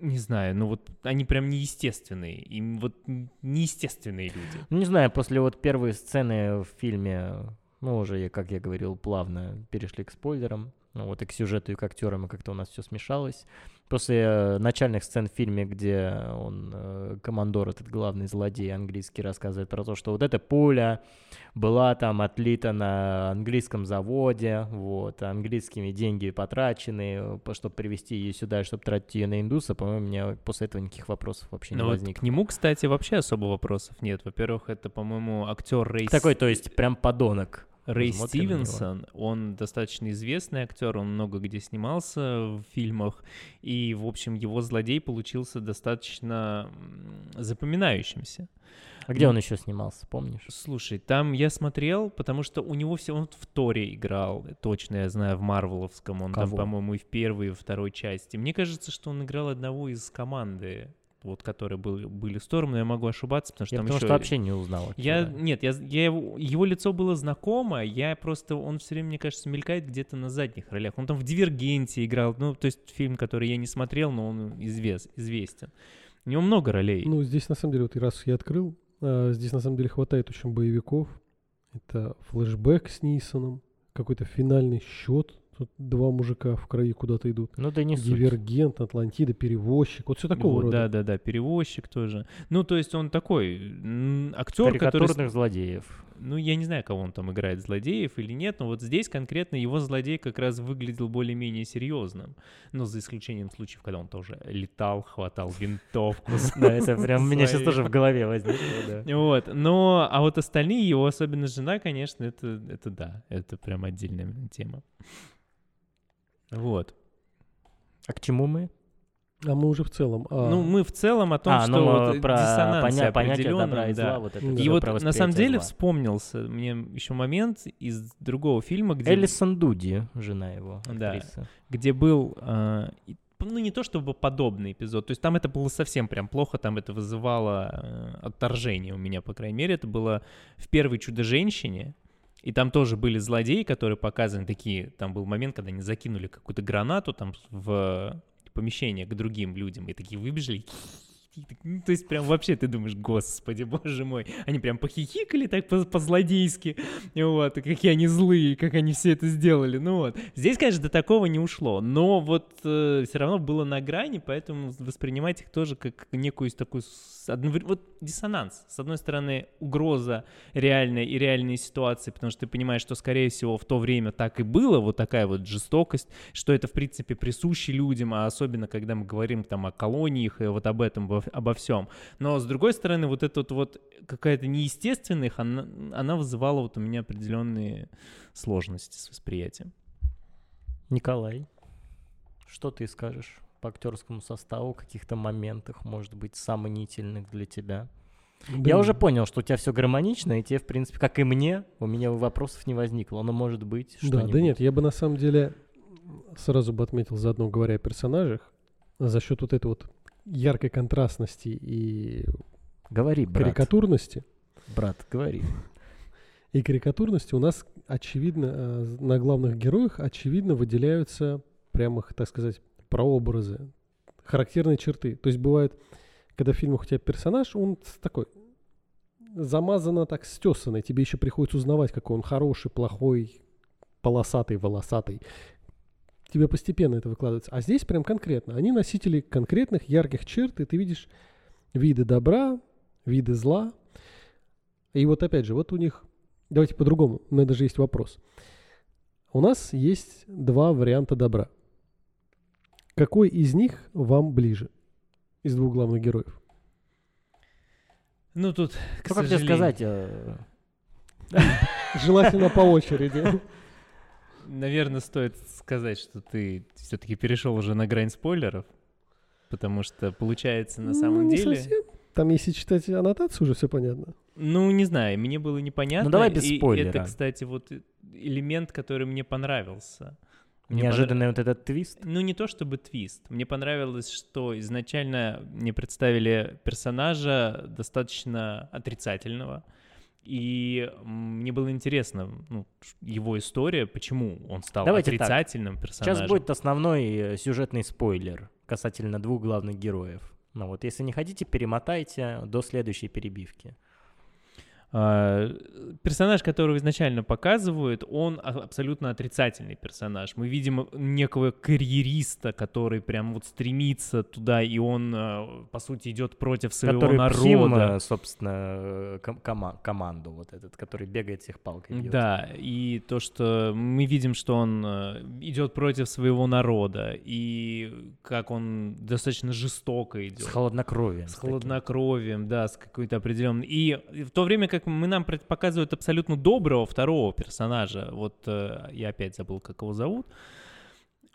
не знаю, ну вот они прям неестественные. Им вот неестественные люди. Ну, не знаю, после вот первой сцены в фильме, ну, уже, как я говорил, плавно перешли к спойлерам. Ну, вот и к сюжету, и к актерам, и как-то у нас все смешалось. После э, начальных сцен в фильме, где он, э, командор, этот главный злодей английский, рассказывает про то, что вот эта пуля была там отлита на английском заводе, вот, английскими деньги потрачены, чтобы привезти ее сюда, чтобы тратить ее на индуса, по-моему, у меня после этого никаких вопросов вообще не Но вот возникло. к нему, кстати, вообще особо вопросов нет. Во-первых, это, по-моему, актер Рейс... Такой, то есть, прям подонок. Рэй Смотрим. Стивенсон, он достаточно известный актер, он много где снимался в фильмах, и, в общем, его злодей получился достаточно запоминающимся. А где он еще снимался, помнишь? Слушай, там я смотрел, потому что у него все, он в Торе играл, точно я знаю, в Марвеловском, он там, Кого? по-моему, и в первой, и во второй части. Мне кажется, что он играл одного из команды, вот, которые были, были в сторону, но я могу ошибаться, потому что Я там потому еще... что вообще не узнал. Я, актера. нет, я, я его, его лицо было знакомо, я просто, он все время, мне кажется, мелькает где-то на задних ролях. Он там в «Дивергенте» играл, ну, то есть фильм, который я не смотрел, но он извес, известен. У него много ролей. Ну, здесь, на самом деле, вот и раз я открыл, а, здесь, на самом деле, хватает очень боевиков. Это флешбэк с Нисоном, какой-то финальный счет, Тут два мужика в крови куда-то идут. Ну да не суть. Дивергент, Атлантида, перевозчик. Вот все такого Вот, рода. Да, да, да, перевозчик тоже. Ну, то есть он такой актер, который... Злодеев. Ну, я не знаю, кого он там играет, злодеев или нет, но вот здесь конкретно его злодей как раз выглядел более-менее серьезным. Ну, за исключением случаев, когда он тоже летал, хватал винтовку. Да, это прям у меня сейчас тоже в голове возникло. Вот, но, а вот остальные, его, особенно жена, конечно, это, это да, это прям отдельная тема. Вот. А к чему мы? А мы уже в целом. а, Ну, мы в целом о том, а, что ну, вот про диссонансе поня- понятие добра и да. зла, вот это И вот на самом деле зла. вспомнился мне еще момент из другого фильма, где, Элисон Дуди, жена его, Да. актриса. где был, а, ну не то чтобы подобный эпизод, то есть там это было совсем прям плохо, там это вызывало э, отторжение у меня, по крайней мере, это было в первой «Чудо-женщине», и там тоже были злодеи, которые показаны такие, там был момент, когда они закинули какую-то гранату там в помещение к другим людям, и такие выбежали, ну, то есть прям вообще ты думаешь, господи, боже мой, они прям похихикали так по- по-злодейски, вот, и какие они злые, как они все это сделали, ну вот. Здесь, конечно, до такого не ушло, но вот все равно было на грани, поэтому воспринимать их тоже как некую такую вот диссонанс. С одной стороны, угроза реальная и реальные ситуации, потому что ты понимаешь, что, скорее всего, в то время так и было, вот такая вот жестокость, что это, в принципе, присуще людям, а особенно, когда мы говорим там о колониях и вот об этом, во- обо всем. Но, с другой стороны, вот эта вот, вот какая-то неестественность, она, она вызывала вот у меня определенные сложности с восприятием. Николай, что ты скажешь по актерскому составу, каких-то моментах, может быть, сомнительных для тебя? да Я уже понял, что у тебя все гармонично, и тебе, в принципе, как и мне, у меня вопросов не возникло. Но может быть Да, что-нибудь. да нет, я бы на самом деле сразу бы отметил, заодно говоря о персонажах, за счет вот этой вот яркой контрастности и Говори, брат. карикатурности, Брат, говори. и карикатурности у нас очевидно, э, на главных героях очевидно выделяются прям их, так сказать, прообразы, характерные черты. То есть бывает, когда в фильмах у тебя персонаж, он такой замазанно так стесанный, тебе еще приходится узнавать, какой он хороший, плохой, полосатый, волосатый. Тебе постепенно это выкладывается. А здесь прям конкретно. Они носители конкретных ярких черт, и ты видишь виды добра, виды зла. И вот опять же, вот у них... Давайте по-другому. У меня даже есть вопрос. У нас есть два варианта добра. Какой из них вам ближе? Из двух главных героев. Ну, тут, к Ну, как тебе сказать, э, Желательно по очереди. Наверное, стоит сказать, что ты все-таки перешел уже на грань спойлеров, потому что получается на Ну, самом не деле... совсем. Там, если читать аннотацию, уже все понятно. Ну, не знаю, мне было непонятно. Ну, давай без и спойлера. это, кстати, вот элемент, который мне понравился. Мне неожиданный вот этот твист. Ну, не то чтобы твист. Мне понравилось, что изначально мне представили персонажа достаточно отрицательного. И мне было интересно ну, его история, почему он стал Давайте так. отрицательным персонажем. Сейчас будет основной э, сюжетный спойлер касательно двух главных героев. Ну вот, если не хотите, перемотайте до следующей перебивки. А, Персонаж, которого изначально показывают, он а- абсолютно отрицательный персонаж. Мы видим некого карьериста, который прям вот стремится туда, и он, э, по сути, идет против своего который народа. э, собственно, э, ком- кома- команду вот этот, который бегает всех палкой бьет. Да, и то, что мы видим, что он э, идет против своего народа, и как он достаточно жестоко идет. С холоднокровием. С таким. холоднокровием, да, с какой-то определенной... И в то время как мы нам показывают абсолютно доброго второго персонажа, вот э, я опять забыл, как его зовут.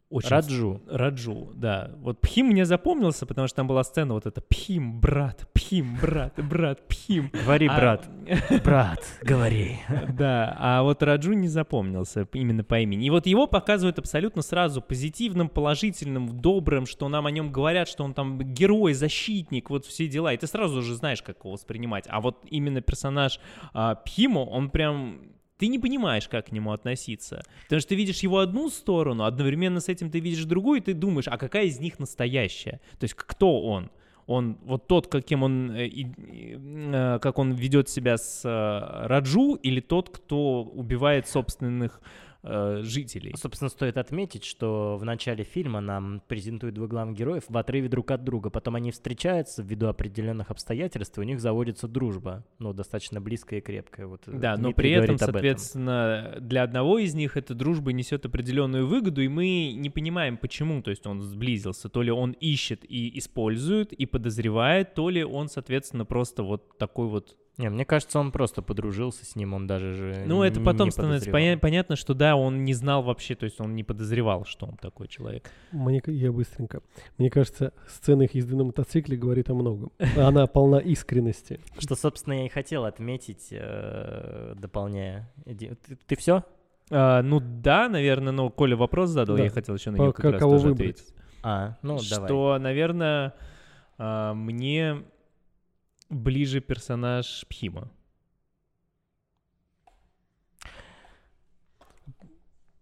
Очень Раджу. Раджу, да. Вот Пхим мне запомнился, потому что там была сцена вот эта Пхим, брат, Пхим, брат, брат, Пхим. Говори, А- брат. Брат, говори. Да, а вот Раджу не запомнился именно по имени. И вот его показывают абсолютно сразу позитивным, положительным, добрым, что нам о нем говорят, что он там герой, защитник, вот все дела. И ты сразу же знаешь, как его воспринимать. А вот именно персонаж а, Пхимо, он прям... Ты не понимаешь, как к нему относиться. Потому что ты видишь его одну сторону, одновременно с этим ты видишь другую, и ты думаешь, а какая из них настоящая? То есть кто он? Он вот тот, каким он, э, э, как он ведет себя с э, Раджу, или тот, кто убивает собственных э, жителей. Собственно, стоит отметить, что в начале фильма нам презентуют двух главных героев в отрыве друг от друга. Потом они встречаются ввиду определенных обстоятельств, и у них заводится дружба, ну, достаточно близкая и крепкая. Вот, э, Да, но Дмитрий при этом, соответственно, для одного из них эта дружба несет определенную выгоду, и мы не понимаем, почему. То есть он сблизился. То ли он ищет и использует, и подозревает, то ли он, соответственно, просто вот такой вот Не, мне кажется, он просто подружился с ним, он даже же Ну, это потом не становится поня- понятно, что да, он не знал вообще, то есть он не подозревал, что он такой человек. Мне, я быстренько. Мне кажется, сцена их езды на мотоцикле говорит о многом. Она полна искренности. Что, собственно, я и хотел отметить, э, дополняя. Ты, все? А, ну да, наверное, но Коля вопрос задал, Да. я хотел еще на него как раз тоже выбрать? ответить. А, ну давай. что, наверное, а, мне ближе персонаж Пхима.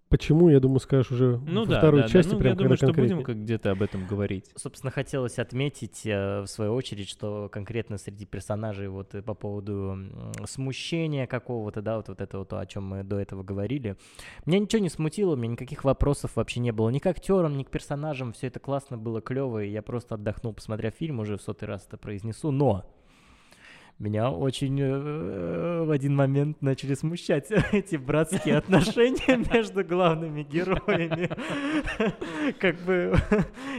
Почему, я думаю, скажешь уже Ну во да, второй да, да. части, Ну, прям я думаю, что будем как где-то об этом говорить. Собственно, хотелось отметить, э, в свою очередь, что конкретно среди персонажей вот э, по поводу смущения какого-то, да, вот, вот это вот, то, о чем мы до этого говорили, меня ничего не смутило, у меня никаких вопросов вообще не было ни к актерам, ни к персонажам, все это классно было, клево, и я просто отдохнул, посмотря фильм, уже в сотый раз это произнесу, но меня очень э, в один момент начали смущать эти братские отношения между главными героями. Как бы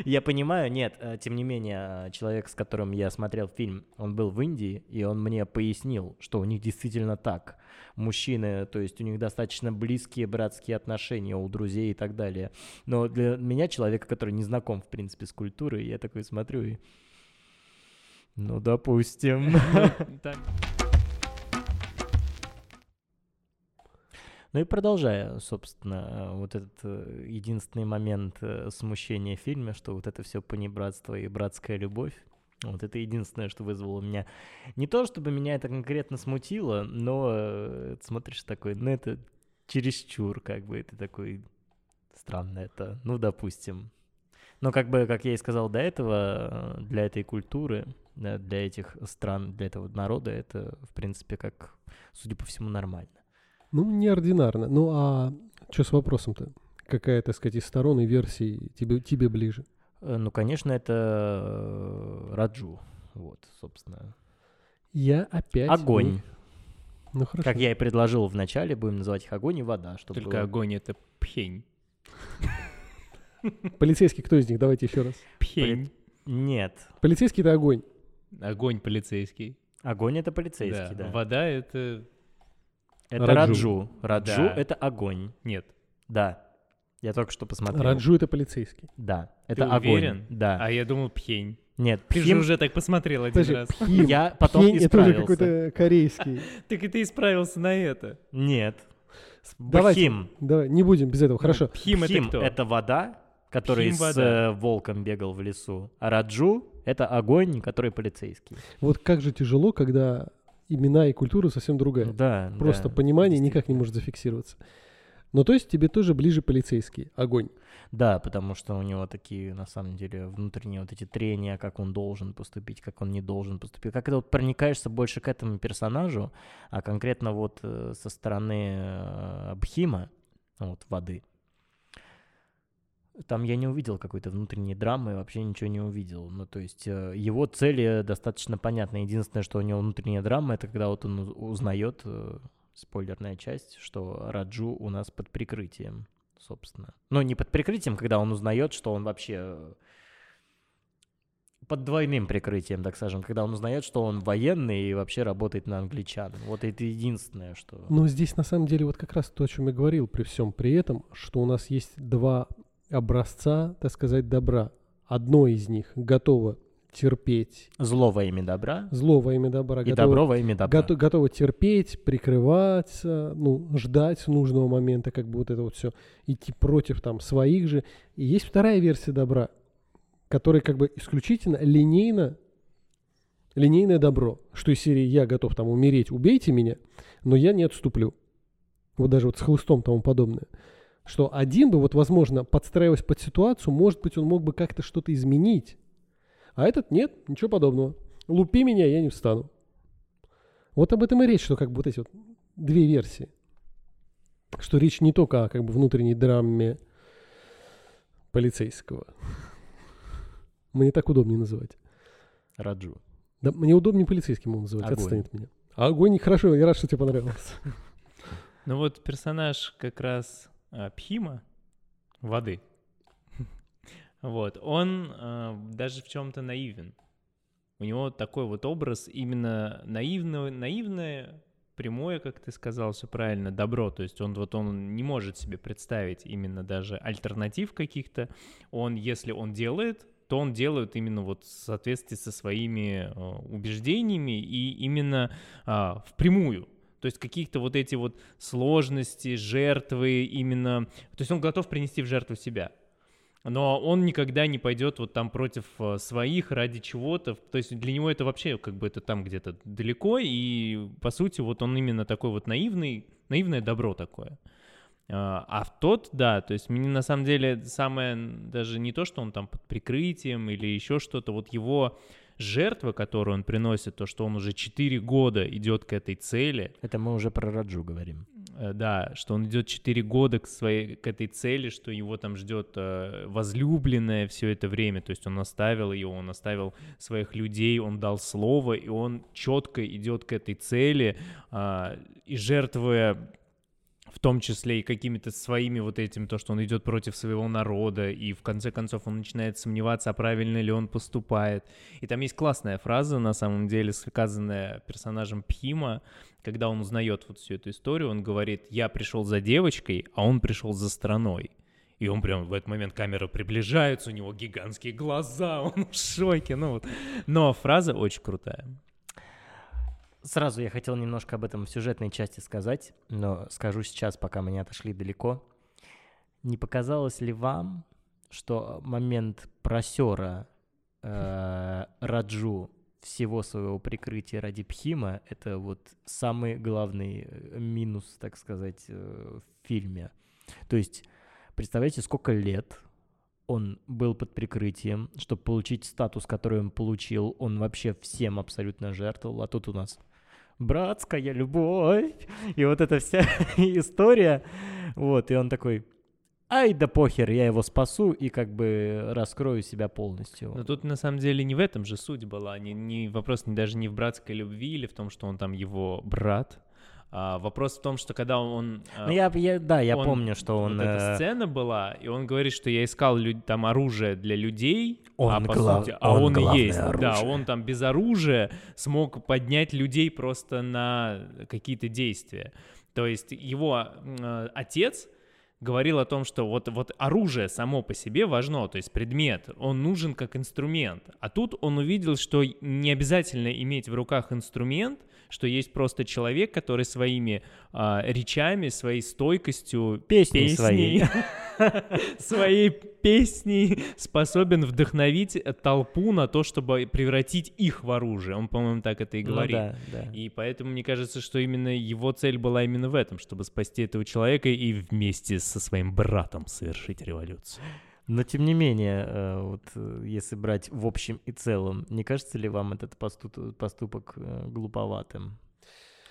я понимаю, нет, э, тем не менее, э, человек, с которым я смотрел фильм, он был в Индии, и он мне пояснил, что у них действительно так. Мужчины, то есть у них достаточно близкие братские отношения у друзей и так далее. Но для меня, человека, который не знаком, в принципе, с культурой, я такой смотрю и... Ну, допустим. Ну и продолжая, собственно, вот этот э, единственный момент э, смущения в фильме, что вот это все понебратство и братская любовь, вот это единственное, что вызвало у меня. Не то, чтобы меня это конкретно смутило, но э, смотришь такой, ну это чересчур, как бы, это такой странно это, ну допустим. Но как бы, как я и сказал до этого, для этой культуры, для этих стран, для этого народа, это, в принципе, как, судя по всему, нормально. Ну, неординарно. Ну, а что с вопросом-то? Какая, так сказать, из сторон и версий тебе, тебе ближе? Э, Ну, конечно, это э, Раджу. Вот, собственно. Я опять... Огонь. Ну, ну, хорошо. Как я и предложил в начале, будем называть их огонь и вода. Чтобы Только огонь — это пхень. Полицейский кто из них? Давайте еще раз. Пхень. Нет. Полицейский — это огонь. Огонь полицейский. Огонь — это полицейский, да. Вода — это... Это Раджу. Раджу. Раджу Да. это огонь. Нет. Да. Я только что посмотрел. Раджу — это полицейский. Да. Ты Это огонь. уверен? Да. А я думал пхень. Нет, Ты же Пхим- уже так посмотрел один Подожди, раз. Пхим. Я потом Пхень — это уже исправился. какой-то корейский. Так и ты исправился на это. Нет. Давайте. Бхим. Давай, не будем без этого. Хорошо. Пхим, Пхим это кто? это вода, который Пхим с вода. э, волком бегал в лесу. А Раджу — это огонь, который полицейский. Вот как же тяжело, когда имена и культура совсем другая. Да, Просто да, понимание никак не может зафиксироваться. Ну, то есть тебе тоже ближе полицейский. Огонь. Да, потому что у него такие, на самом деле, внутренние вот эти трения, как он должен поступить, как он не должен поступить. Как это вот проникаешься больше к этому персонажу, а конкретно вот э, со стороны э, Бхима, вот, воды, там я не увидел какой-то внутренней драмы, вообще ничего не увидел. Ну, то есть э, его цели достаточно понятны. Единственное, что у него внутренняя драма, это когда вот он уз- узнает, э, спойлерная часть, что Раджу у нас под прикрытием, собственно. Ну, не под прикрытием, когда он узнает, что он вообще э, под двойным прикрытием, так скажем, когда он узнает, что он военный и вообще работает на англичан. Вот это единственное, что... Но здесь на самом деле вот как раз то, о чем я говорил при всем при этом, что у нас есть два образца, так сказать, добра. Одно из них готово терпеть Зло во имя добра зло во имя добра, и готово, добро во имя добра. гото- готово терпеть, прикрываться, ну, ждать нужного момента, как бы вот это вот все, идти против там своих же. И есть вторая версия добра, которая как бы исключительно линейно, линейное добро, что из серии «я готов там умереть, убейте меня», но я не отступлю. Вот даже вот с хлыстом тому подобное. Что один бы, вот, возможно, подстраиваясь под ситуацию, может быть, он мог бы как-то что-то изменить. А этот нет, ничего подобного. Лупи меня, я не встану. Вот об этом и речь, что как бы вот эти вот две версии. что речь не только о как бы внутренней драме полицейского. Мне так удобнее называть. Раджу. Да, мне удобнее полицейским его называть, Огонь. отстань от меня. А огонь хорошо, я рад, что тебе понравилось. Ну вот персонаж как раз Пхима, воды, вот, он а, даже в чем-то наивен. У него такой вот образ именно наивного, наивное, прямое, как ты сказал, все правильно, добро. То есть он вот он не может себе представить именно даже альтернатив каких-то. Он, если он делает, то он делает именно вот в соответствии со своими э, убеждениями и именно а, впрямую. То есть каких-то вот эти вот сложности, жертвы именно... То есть он готов принести в жертву себя. Но он никогда не пойдет вот там против э, своих ради чего-то. То есть для него это вообще как бы это там где-то далеко. И по сути вот он именно такой вот наивный, наивное добро такое. А а в тот, да, то есть мне на самом деле самое даже не то, что он там под прикрытием или еще что-то, вот его жертва, которую он приносит, то, что он уже 4 года идет к этой цели, Это мы уже про Раджу говорим. Э, да, что он идет 4 года к, своей, к этой цели, что его там ждет э, возлюбленная все это время, то есть он оставил ее, он оставил своих людей, он дал слово, и он четко идет к этой цели, а, и жертвуя в том числе и какими-то своими вот этим, то, что он идет против своего народа, и в конце концов он начинает сомневаться, а правильно ли он поступает. И там есть классная фраза, на самом деле, сказанная персонажем Пхима, когда он узнает вот всю эту историю, он говорит, я пришел за девочкой, а он пришел за страной. И он прям в этот момент камера приближается, у него гигантские глаза, он в шоке. Ну вот. Но фраза очень крутая. Сразу я хотел немножко об этом в сюжетной части сказать, но скажу сейчас, пока мы не отошли далеко. Не показалось ли вам, что момент просера э, Раджу всего своего прикрытия ради Пхима — это вот самый главный э, минус, так сказать, э, в фильме? То есть, представляете, сколько лет он был под прикрытием, чтобы получить статус, который он получил, он вообще всем абсолютно жертвовал, а тут у нас братская любовь, и вот эта вся история, вот, и он такой, ай да похер, я его спасу и как бы раскрою себя полностью. Но тут на самом деле не в этом же суть была. Не, не, вопрос не, даже не в братской любви или в том, что он там его брат. А вопрос в том, что когда он... а, Ну, я, я- да, я он- помню, что он... вот эта э, сцена была, и он говорит, что я искал лю- там оружие для людей, а Он по глав- сути, а он он, и есть. Да, оружие. он там без оружия смог поднять людей просто на какие-то действия. То есть его э, отец говорил о том, что вот, вот оружие само по себе важно, то есть предмет, он нужен как инструмент. А тут он увидел, что не обязательно иметь в руках инструмент, что есть просто человек, который своими а, речами, своей стойкостью, Песней своей. своей песней способен вдохновить толпу на то, чтобы превратить их в оружие. Он, по-моему, так это и ну говорит. да, да. И поэтому мне кажется, что именно его цель была именно в этом, чтобы спасти этого человека и вместе со своим братом совершить революцию. Но тем не менее, э, вот э, если брать в общем и целом, не кажется ли вам этот посту- поступок э, глуповатым?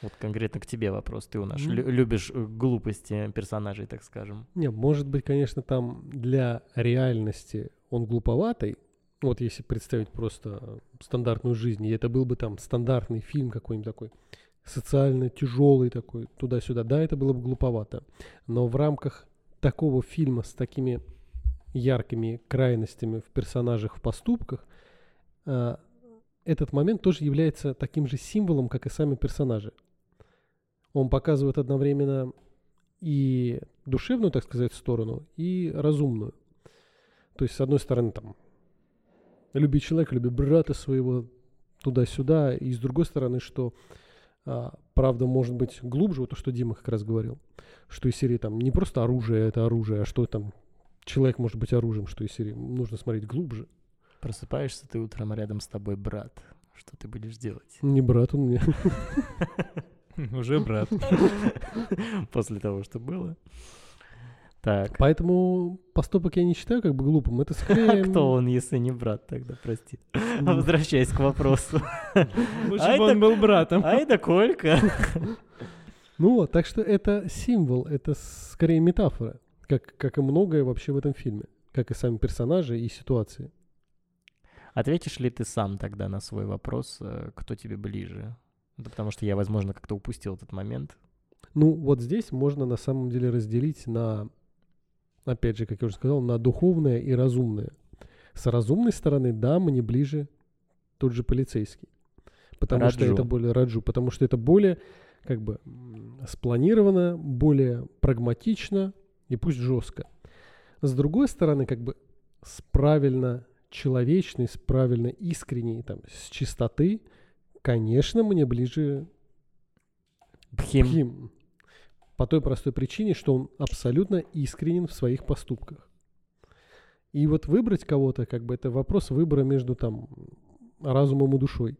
Вот конкретно к тебе вопрос. Ты у нас лю- любишь глупости персонажей, так скажем. Не, может быть, конечно, там для реальности он глуповатый. Вот если представить просто стандартную жизнь, и это был бы там стандартный фильм какой-нибудь такой, социально тяжелый такой, туда-сюда, да, это было бы глуповато. Но в рамках такого фильма с такими яркими крайностями в персонажах, в поступках, а, этот момент тоже является таким же символом, как и сами персонажи. Он показывает одновременно и душевную, так сказать, сторону, и разумную. То есть, с одной стороны, там, любить человека, любить брата своего, туда-сюда, и с другой стороны, что а, правда может быть глубже, вот то, что Дима как раз говорил, что из серии там не просто оружие это оружие, а что там человек может быть оружием, что из серии нужно смотреть глубже. Просыпаешься ты утром, а рядом с тобой брат. Что ты будешь делать? Не брат он мне. Уже брат. После того, что было. Так. Поэтому поступок я не считаю как бы глупым. Это А скорее... кто он, если не брат тогда, прости? Возвращаясь к вопросу. Лучше бы он был братом. Ай да Колька. Ну вот, так что это символ, это скорее метафора, как, как и многое вообще в этом фильме, как и сами персонажи и ситуации. Ответишь ли ты сам тогда на свой вопрос, э, кто тебе ближе? Да потому что я, возможно, как-то упустил этот момент. Ну, вот здесь можно на самом деле разделить на, опять же, как я уже сказал, на духовное и разумное. С разумной стороны, да, мне ближе тот же полицейский. Потому что Раджу. это более раджу, потому что это более как бы спланировано, более прагматично и пусть жестко. С другой стороны, как бы с правильно человечной, с правильно искренней, там, с чистоты, конечно, мне ближе Пхим. Пхим. По той простой причине, что он абсолютно искренен в своих поступках. И вот выбрать кого-то, как бы это вопрос выбора между там разумом и душой.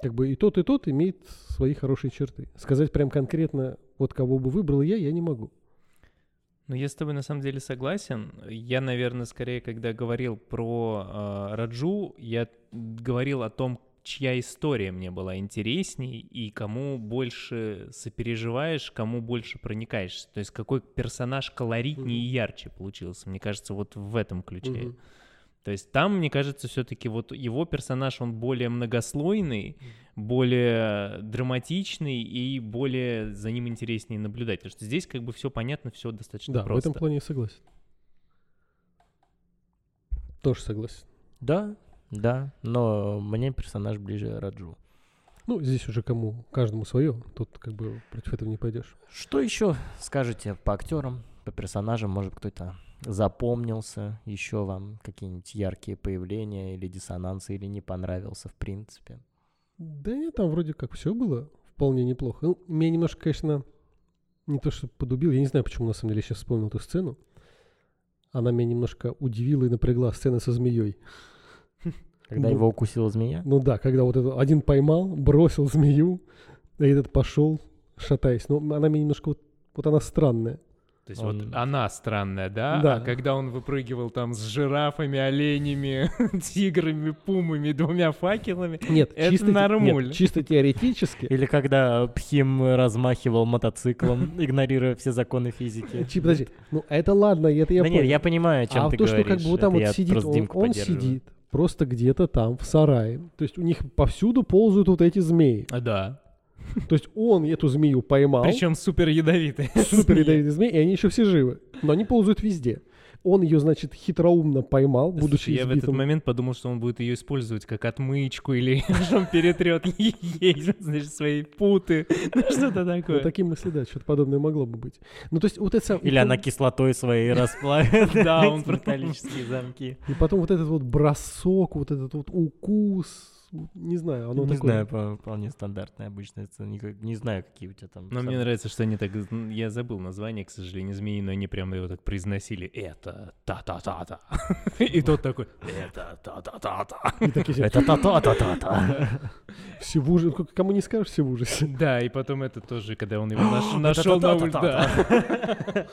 Как бы и тот, и тот имеет свои хорошие черты. Сказать прям конкретно, вот кого бы выбрал я, я не могу. Ну, я с тобой на самом деле согласен. Я, наверное, скорее, когда говорил про э, Раджу, я говорил о том, чья история мне была интересней и кому больше сопереживаешь, кому больше проникаешься. То есть какой персонаж колоритнее и ярче получился. Мне кажется, вот в этом ключе. Мгм. То есть там, мне кажется, все-таки вот его персонаж, он более многослойный, более драматичный и более за ним интереснее наблюдать. Потому что здесь как бы все понятно, все достаточно Да, в просто. этом плане я согласен. Тоже согласен. Да, да, но мне персонаж ближе Раджу. Ну, здесь уже кому, каждому свое. Тут как бы против этого не пойдешь. Что еще скажете по актерам, по персонажам? Может, кто-то запомнился, еще вам какие-нибудь яркие появления или диссонансы, или не понравился в принципе? Да нет, там вроде как все было вполне неплохо. Ну, меня немножко, конечно, не то что подубил, я не знаю, почему на самом деле я сейчас вспомнил эту сцену. Она меня немножко удивила и напрягла сцена со змеей. Когда Ну, его укусила змея? Ну да, когда вот этот один поймал, бросил змею, а этот пошел, шатаясь. Но она мне немножко вот, вот она странная. То есть Он- вот она странная, да? Да. А когда он выпрыгивал там с жирафами, оленями, тиграми, пумами, двумя факелами, Нет, Это чисто, те- нормуль. нет, чисто теоретически. Или когда Пхим размахивал мотоциклом, игнорируя все законы физики? Чи- Подожди, ну это ладно, это я да понял. нет, я понимаю, о чем а ты то, что говоришь. как бы вот там вот сидит, он, сидит просто где-то там в сарае. То есть у них повсюду ползают вот эти змеи. А, да. То есть он эту змею поймал. Причем супер ядовитый. Супер ядовитые змеи, и они еще все живы. Но они ползают везде. Он ее, значит, хитроумно поймал, будучи я в этот избитым. момент подумал, что он будет ее использовать как отмычку или что он перетрет ей, значит, свои путы, ну что-то Ну, такое. такие мысли, да, что-то подобное могло бы быть. Ну, то есть вот это Или она кислотой своей расплавит Да, он про- металлические замки. И потом вот этот вот бросок, вот этот вот укус, не знаю, оно не такое... знаю, по- вполне стандартная обычно. Это никак- не знаю, какие у тебя там. Но мне самые- нравится, что они так... Я забыл название, к сожалению, змеи, но они прямо его так произносили. Это та-та-та-та. И тот такой... Это та-та-та-та. И такие все, Это та-та-та-та-та. все в ужасе. Кому не скажешь, все в ужасе. Да, и потом это тоже, когда он его наш- нашел на улице. да.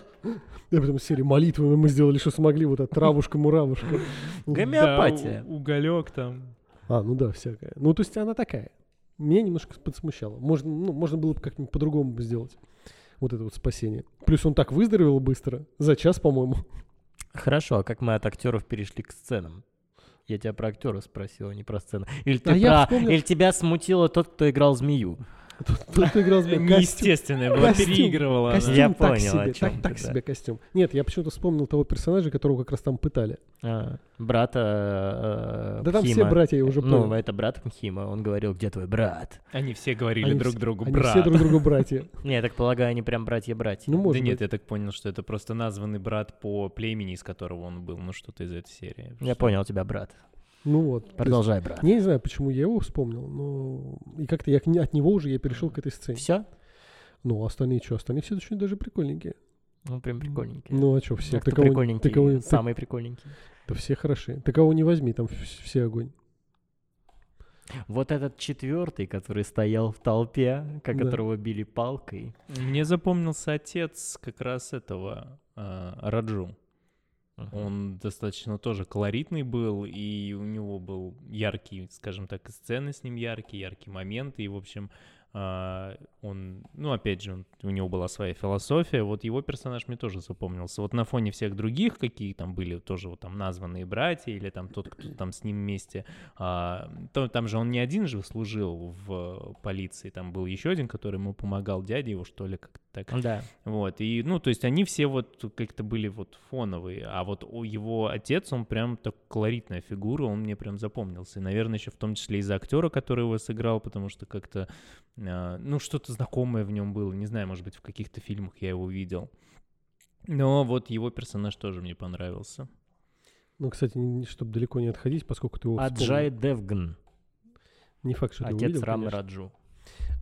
Я потом серии молитвы мы сделали, что смогли, вот эта травушка-муравушка. Гомеопатия. Уголек там. А, ну да, всякая. Ну, то есть она такая. Меня немножко подсмущало. Можно, ну, можно было бы как-нибудь по-другому сделать. Вот это вот спасение. Плюс он так выздоровел быстро. За час, по-моему. Хорошо, а как мы от актеров перешли к сценам? Я тебя про актера спросил, а не про сцену. Или, ты А про... вспомнил- Или тебя смутило тот, кто играл змею? Играл змея. Костюм, Неестественная была, костюм, переигрывала костюм Я так понял, себе, о так, да. себе костюм. Нет, я почему-то вспомнил того персонажа, которого как раз там пытали. А, брата э, Да там все братья, я уже понял. Ну, это брат Мхима. Он говорил, где твой брат? Они все говорили Они друг другу они брат. все друг другу братья. Не, я так полагаю, они прям братья-братья. Ну, Да может нет, быть. я так понял, что это просто названный брат по племени, из которого он был. Ну, что-то из этой серии. Я понял тебя, брат. Ну вот. Продолжай, брат. Не знаю, почему я его вспомнил, но и как-то я от него уже я перешел к этой сцене. Все? Ну, а остальные что? Остальные все очень даже прикольненькие. Ну, прям прикольненький. Ну, а что, все? Кто Ты кого- прикольненький? ты кого- ты- Самый прикольненький. Да все хороши. Ты кого не возьми, там вс- все огонь. Вот этот четвертый, который стоял в толпе, ко- Да. которого били палкой. Мне запомнился отец как раз этого а, Раджу. Мгм. Он достаточно тоже колоритный был, и у него был яркий, скажем так, сцены с ним яркие, яркие моменты, и, в общем, он, ну, опять же, он, у него была своя философия, вот его персонаж мне тоже запомнился. Вот на фоне всех других, какие там были тоже вот там названные братья или там тот, кто там с ним вместе, а, то, там же он не один же служил в полиции, там был еще один, который ему помогал, дядя его, что ли, как-то так. Да. Вот, и, ну, то есть они все вот как-то были вот фоновые, а вот его отец, он прям так колоритная фигура, он мне прям запомнился. И, наверное, еще в том числе из-за актера, который его сыграл, потому что как-то, ну, что-то знакомое в нем было, не знаю, может быть, в каких-то фильмах я его видел. Но вот его персонаж тоже мне понравился. Ну, кстати, чтобы далеко не отходить, поскольку ты его Аджай Девган. Не факт, что ты Отец увидел, Рамы конечно. Раджу.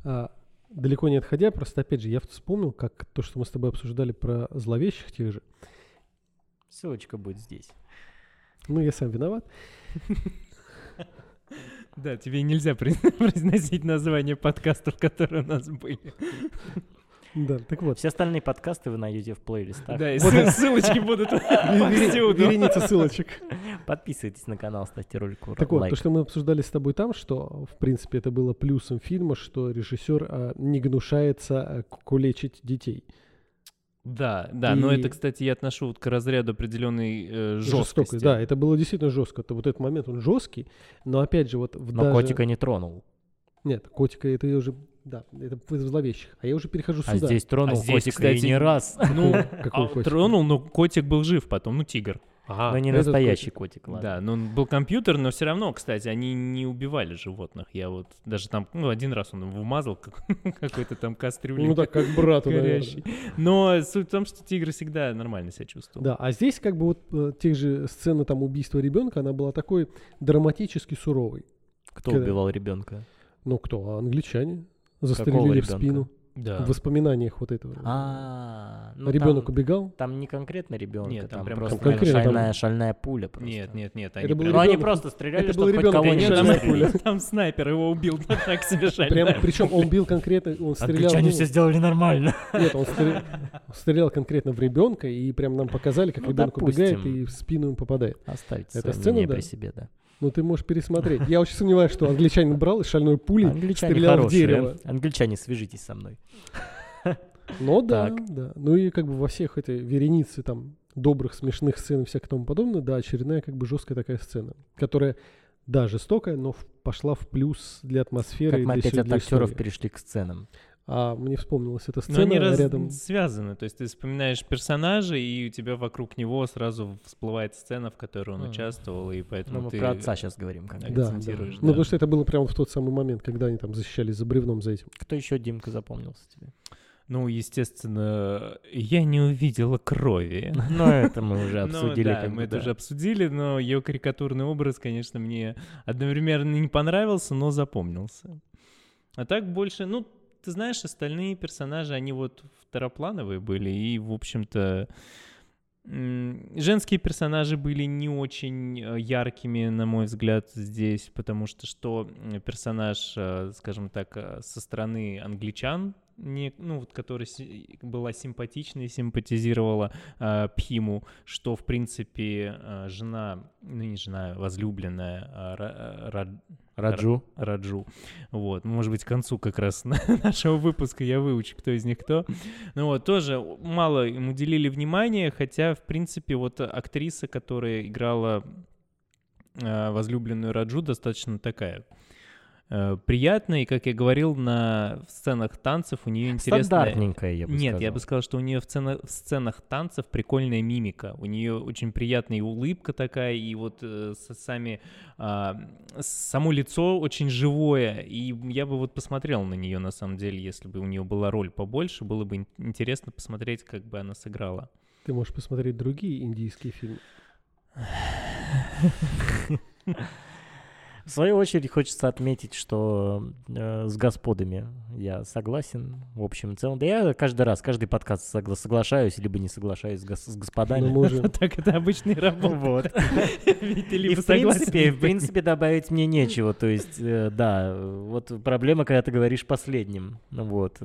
А, далеко не отходя, просто опять же, я вспомнил, как то, что мы с тобой обсуждали про зловещих тех же. Ссылочка будет здесь. Ну, я сам виноват. Да, тебе нельзя произносить название подкастов, которые у нас были. Да, так вот. Все остальные подкасты вы найдете в плейлистах. Да, и ссылочки будут. Вереница ссылочек. Подписывайтесь на канал, ставьте ролику Так вот, то, что мы обсуждали с тобой там, что, в принципе, это было плюсом фильма, что режиссер а, не гнушается а, кулечить детей. Да, да, но И- это, кстати, я отношу вот к разряду определенной э, Жестокость, жесткости. Да, это было действительно жестко. То вот этот момент, он жесткий, но опять же, вот в Но даже- котика не тронул. Нет, котика это я уже... Да, это в зловещих. А я уже перехожу А сюда. здесь тронул А здесь, котика и кстати, не раз. Ну, Какой а, котик? тронул, но котик был жив потом, ну, тигр. Ага, Но не этот настоящий котик. котик, ладно. Да, но он был компьютер, но все равно, кстати, они не убивали животных. Я вот даже там, ну, один раз он его вмазал как- какой-то там кастрюлей. Ну так, как брату, горящий. Но суть в том, что тигр всегда нормально себя чувствовал. Да, а здесь как бы вот э, тех же сцены там убийства ребенка, она была такой драматически суровой. Кто Когда- убивал ребенка? Ну кто? Англичане. Какого Застрелили в ребенка? спину. Да. В воспоминаниях вот этого. А, ну Ребенок там, убегал. там не конкретно ребенка, Нет, там там, прям просто конкретно там- шальная, шальная пуля просто. Нет, нет, нет. Это Они был прям- Ну они ребенок. просто стреляли, Это чтобы был хоть ребенок, кого-нибудь там, шальная там снайпер его убил, так себе шальная. Прям, причем он бил конкретно, он стрелял. Англичане ну, все сделали нормально. Нет, он стрелял, стрелял конкретно в ребенка, и прям нам показали, как Ну, ребенок убегает и в спину ему попадает. Оставьте Эта свое сцена, да. при себе, да. Ну ты можешь пересмотреть. Я очень сомневаюсь, что англичанин брал и шальной пулей Англичане стрелял в хорошие. дерево. Англичане, свяжитесь со мной. Ну да, Так. да. Ну и как бы во всех этой веренице там добрых, смешных сцен и всякое тому подобное, да, очередная как бы жесткая такая сцена, которая, да, жестокая, но в- пошла в плюс для атмосферы Как мы опять от актеров перешли к сценам. А мне вспомнилась эта Но сцена они раз- рядом. связаны, то есть ты вспоминаешь персонажа, и у тебя вокруг него сразу всплывает сцена, в которой он Мгм. участвовал, и Ну, поэтому мы ты... про отца сейчас говорим. Да, конкретно. Да, да. акцентируешь, Ну, да. потому что это было прямо в тот самый момент, когда они там защищались за бревном за этим. Кто еще, Димка, запомнился тебе? Ну, естественно, я не увидела крови. Ну, это мы уже Ну обсудили. да, мы это уже обсудили, но ее карикатурный образ, конечно, мне одновременно не понравился, но запомнился. А так больше, ну, ты знаешь, остальные персонажи, они вот второплановые были, и, в общем-то, женские персонажи были не очень э, яркими, на мой взгляд, здесь, потому что что персонаж, э, скажем так, э, со стороны англичан, не, ну, вот, которая была симпатичной, симпатизировала э, Пхиму, что, в принципе, э, жена, ну, не жена, возлюбленная э, Ра- Ра- Раджу. Раджу. Вот, может быть, к концу как раз нашего выпуска я выучу, кто из них кто. Ну вот, тоже мало им уделили внимания, хотя, в принципе, вот актриса, которая играла возлюбленную Раджу, достаточно такая э, приятная, и, как я говорил, на в сценах танцев у нее интересная... Стандартненькая, я бы Нет, сказал. я бы сказал, что у нее в, цена- в сценах танцев прикольная мимика. У нее очень приятная и улыбка такая, и вот э, сами а, само лицо очень живое. И я бы вот посмотрел на нее на самом деле, если бы у нее была роль побольше, было бы ин- интересно посмотреть, как бы она сыграла. Ты можешь посмотреть другие индийские фильмы. В свою очередь хочется отметить, что э, с господами я согласен в общем и целом. Да я каждый раз, каждый подкаст согла- соглашаюсь, либо не соглашаюсь с, гос- с господами. Но мы уже... Так это обычно и работает. Вот. И в принципе, в принципе добавить мне нечего. То есть, э, да, вот проблема, когда ты говоришь последним. Ну Вот.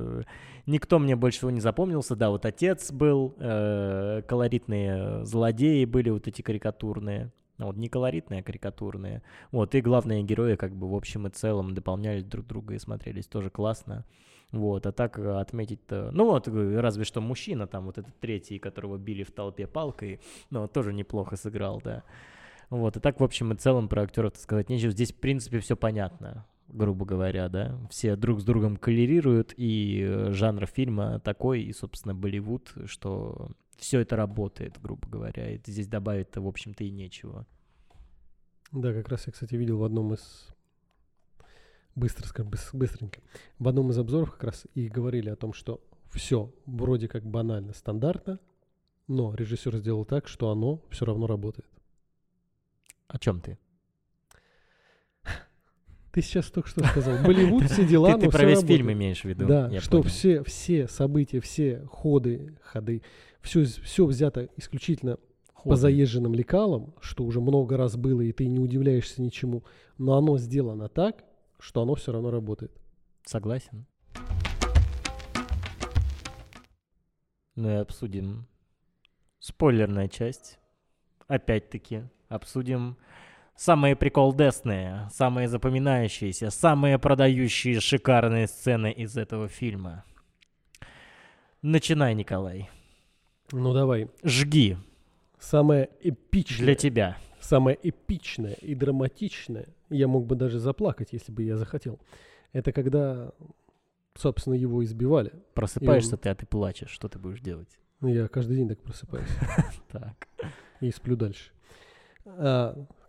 Никто мне больше всего не запомнился. Да, вот отец был, э, колоритные злодеи были вот эти карикатурные. Вот, не колоритные, а карикатурные. Вот, и главные герои, как бы, в общем и целом, дополняли друг друга и смотрелись тоже классно. Вот, а так э, отметить-то... Ну вот, э, разве что мужчина там, вот этот третий, которого били в толпе палкой, ну, тоже неплохо сыграл, да. Вот, и так, в общем и целом, про актеров сказать нечего. Здесь, в принципе, все понятно, грубо говоря, да. Все друг с другом коллерируют, и э, жанр фильма такой, и, собственно, Болливуд, что все это работает, грубо говоря. И здесь добавить-то, в общем-то, и нечего. Да, как раз я, кстати, видел в одном из быстро скажем, быстренько. В одном из обзоров как раз и говорили о том, что все вроде как банально, стандартно, но режиссер сделал так, что оно все равно работает. О чем ты? Ты сейчас только что сказал. Болливуд, все дела, Ты, ты про весь фильм имеешь в виду. Да, что все, все события, все ходы, ходы, все, все взято исключительно по заезженным лекалам, что уже много раз было, и ты не удивляешься ничему, но оно сделано так, что оно все равно работает. Согласен. Ну и обсудим спойлерная часть. Опять-таки обсудим самые приколдесные, самые запоминающиеся, самые продающие шикарные сцены из этого фильма. Начинай, Николай. Ну давай. Жги. Самое эпичное. Для тебя. Самое эпичное и драматичное я мог бы даже заплакать, если бы я захотел. Это когда, собственно, его избивали. Просыпаешься он... ты, а ты плачешь. Что ты будешь делать? Я каждый день так просыпаюсь. Так. И сплю дальше.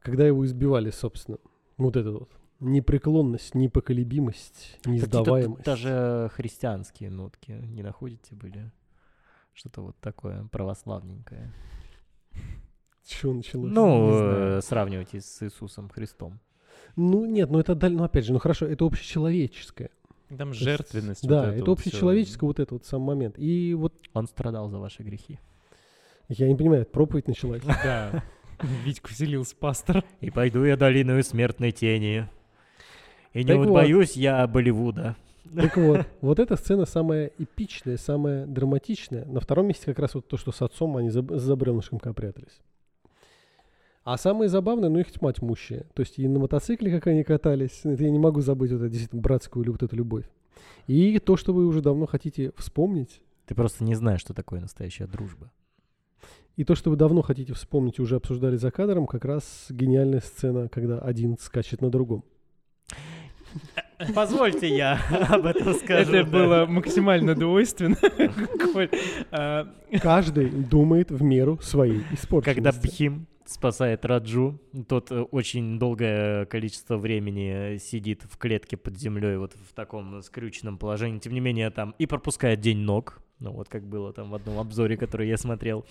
Когда его избивали, собственно, вот это вот непреклонность, непоколебимость, несдаваемость. Даже христианские нотки не находите были? Что-то вот такое православненькое. Чего началось? Ну, э, сравнивайте с Иисусом Христом. Ну, нет, ну это, ну опять же, ну хорошо, это общечеловеческое. Там жертвенность. Вот да, это, это общечеловеческое вот этот вот сам момент. И вот... Он страдал за ваши грехи. Я не понимаю, проповедь началась. Да. Витьку вселился пастор. И пойду я долиную смертной тени. И не вот боюсь я Болливуда. Так вот, вот эта сцена самая эпичная, самая драматичная. На втором месте как раз вот то, что с отцом они за, за бревнышком прятались. А самое забавное, ну их тьма тьмущая. То есть и на мотоцикле, как они катались, это я не могу забыть вот эту действительно братскую вот эту любовь. И то, что вы уже давно хотите вспомнить. Ты просто не знаешь, что такое настоящая дружба. И то, что вы давно хотите вспомнить, уже обсуждали за кадром, как раз гениальная сцена, когда один скачет на другом. Позвольте я об этом скажу. Это было максимально двойственно. Каждый думает в меру своей испорченности. Когда Бхим спасает Раджу. Тот э, очень долгое количество времени сидит в клетке под землей, вот в таком скрюченном положении. Тем не менее, там и пропускает день ног. Ну, вот как было там в одном обзоре, который я смотрел.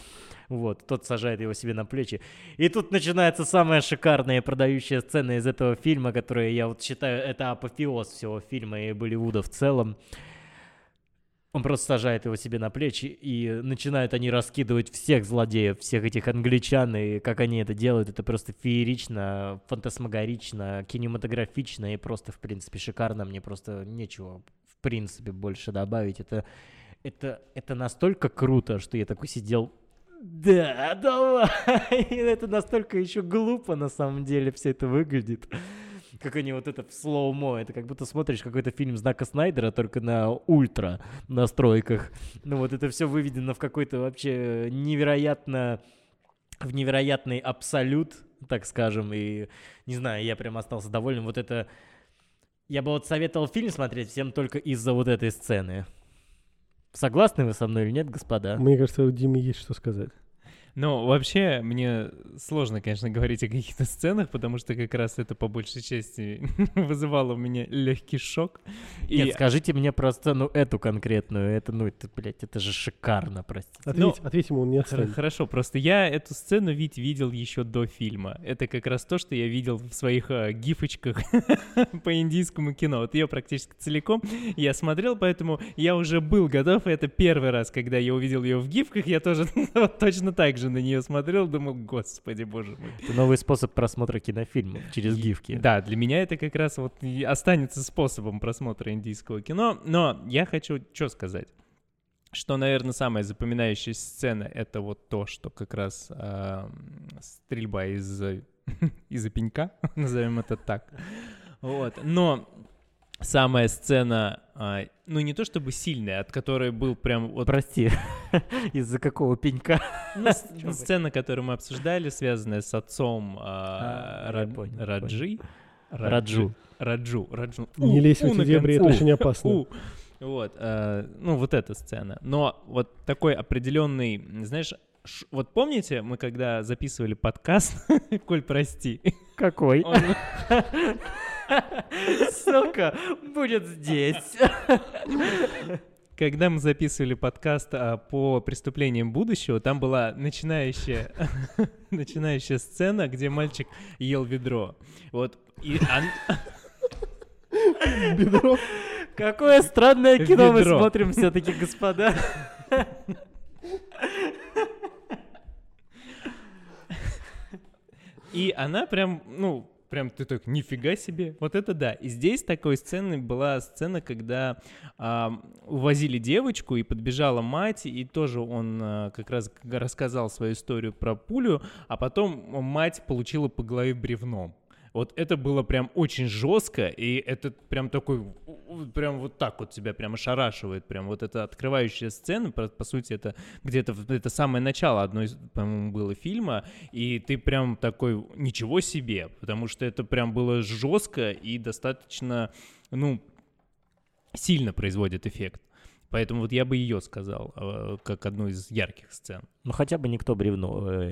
Вот, тот сажает его себе на плечи. И тут начинается самая шикарная продающая сцена из этого фильма, которая, я вот считаю, это апофеоз всего фильма и Болливуда в целом. Он просто сажает его себе на плечи, и начинают они раскидывать всех злодеев, всех этих англичан, и как они это делают, это просто феерично, фантасмагорично, кинематографично и просто, в принципе, шикарно. Мне просто нечего, в принципе, больше добавить. Это, это, это настолько круто, что я такой сидел, да, давай. это настолько еще глупо, на самом деле, все это выглядит как они вот это в слоумо, это как будто смотришь какой-то фильм Знака Снайдера, только на ультра настройках. Ну вот это все выведено в какой-то вообще невероятно, в невероятный абсолют, так скажем, и не знаю, я прям остался доволен. Вот это... Я бы вот советовал фильм смотреть всем только из-за вот этой сцены. Согласны вы со мной или нет, господа? Мне кажется, у Димы есть что сказать. Ну, вообще, мне сложно, конечно, говорить о каких-то сценах, потому что как раз это по большей части вызывало у меня легкий шок. Нет, скажите мне про сцену эту конкретную. Это, ну, это, блядь, это же шикарно, простите. Ответь, ну, ответь ему, он не отстанет. Хорошо, просто я эту сцену ведь видел еще до фильма. Это как раз то, что я видел в своих э, гифочках по индийскому кино. Вот ее практически целиком я смотрел, поэтому я уже был готов. И это первый раз, когда я увидел ее в гифках, я тоже точно так же даже на нее смотрел, думал, господи, боже мой. Это новый способ просмотра кинофильмов через гифки. Да, для меня это как раз вот останется способом просмотра индийского кино. Но я хочу что сказать что, наверное, самая запоминающаяся сцена — это вот то, что как раз э, стрельба из из-за пенька, назовем это так. Вот. Но самая сцена, а, ну не то чтобы сильная, от которой был прям вот... Прости, из-за какого пенька? Ну, с- сцена, которую мы обсуждали, связанная с отцом а, А, понял, Раджи. Раджу. Раджу. Раджу. Не У, лезь в эти дебри, это очень опасно. У. Вот, э, ну вот эта сцена. Но вот такой определенный, знаешь, ш- вот помните, мы когда записывали подкаст, Коль, прости, Какой? он- Ссылка будет здесь. Когда мы записывали подкаст а, по преступлениям будущего, там была начинающая, начинающая сцена, где мальчик ел ведро. Вот. И он- Бедро. Какое странное кино мы смотрим все-таки, господа. И она прям, ну, прям ты так, нифига себе, вот это да. И здесь такой сцены была сцена, когда а, увозили девочку, и подбежала мать, и тоже он а, как раз рассказал свою историю про пулю, а потом мать получила по голове бревном. Вот это было прям очень жестко, и это прям такой, прям вот так вот тебя прям ошарашивает, прям вот эта открывающая сцена, по, по сути, это где-то, это самое начало одной, по-моему, было фильма, и ты прям такой, ничего себе, потому что это прям было жестко и достаточно, ну, сильно производит эффект. Поэтому вот я бы ее сказал, э, как одну из ярких сцен. Ну хотя бы никто бревно... э,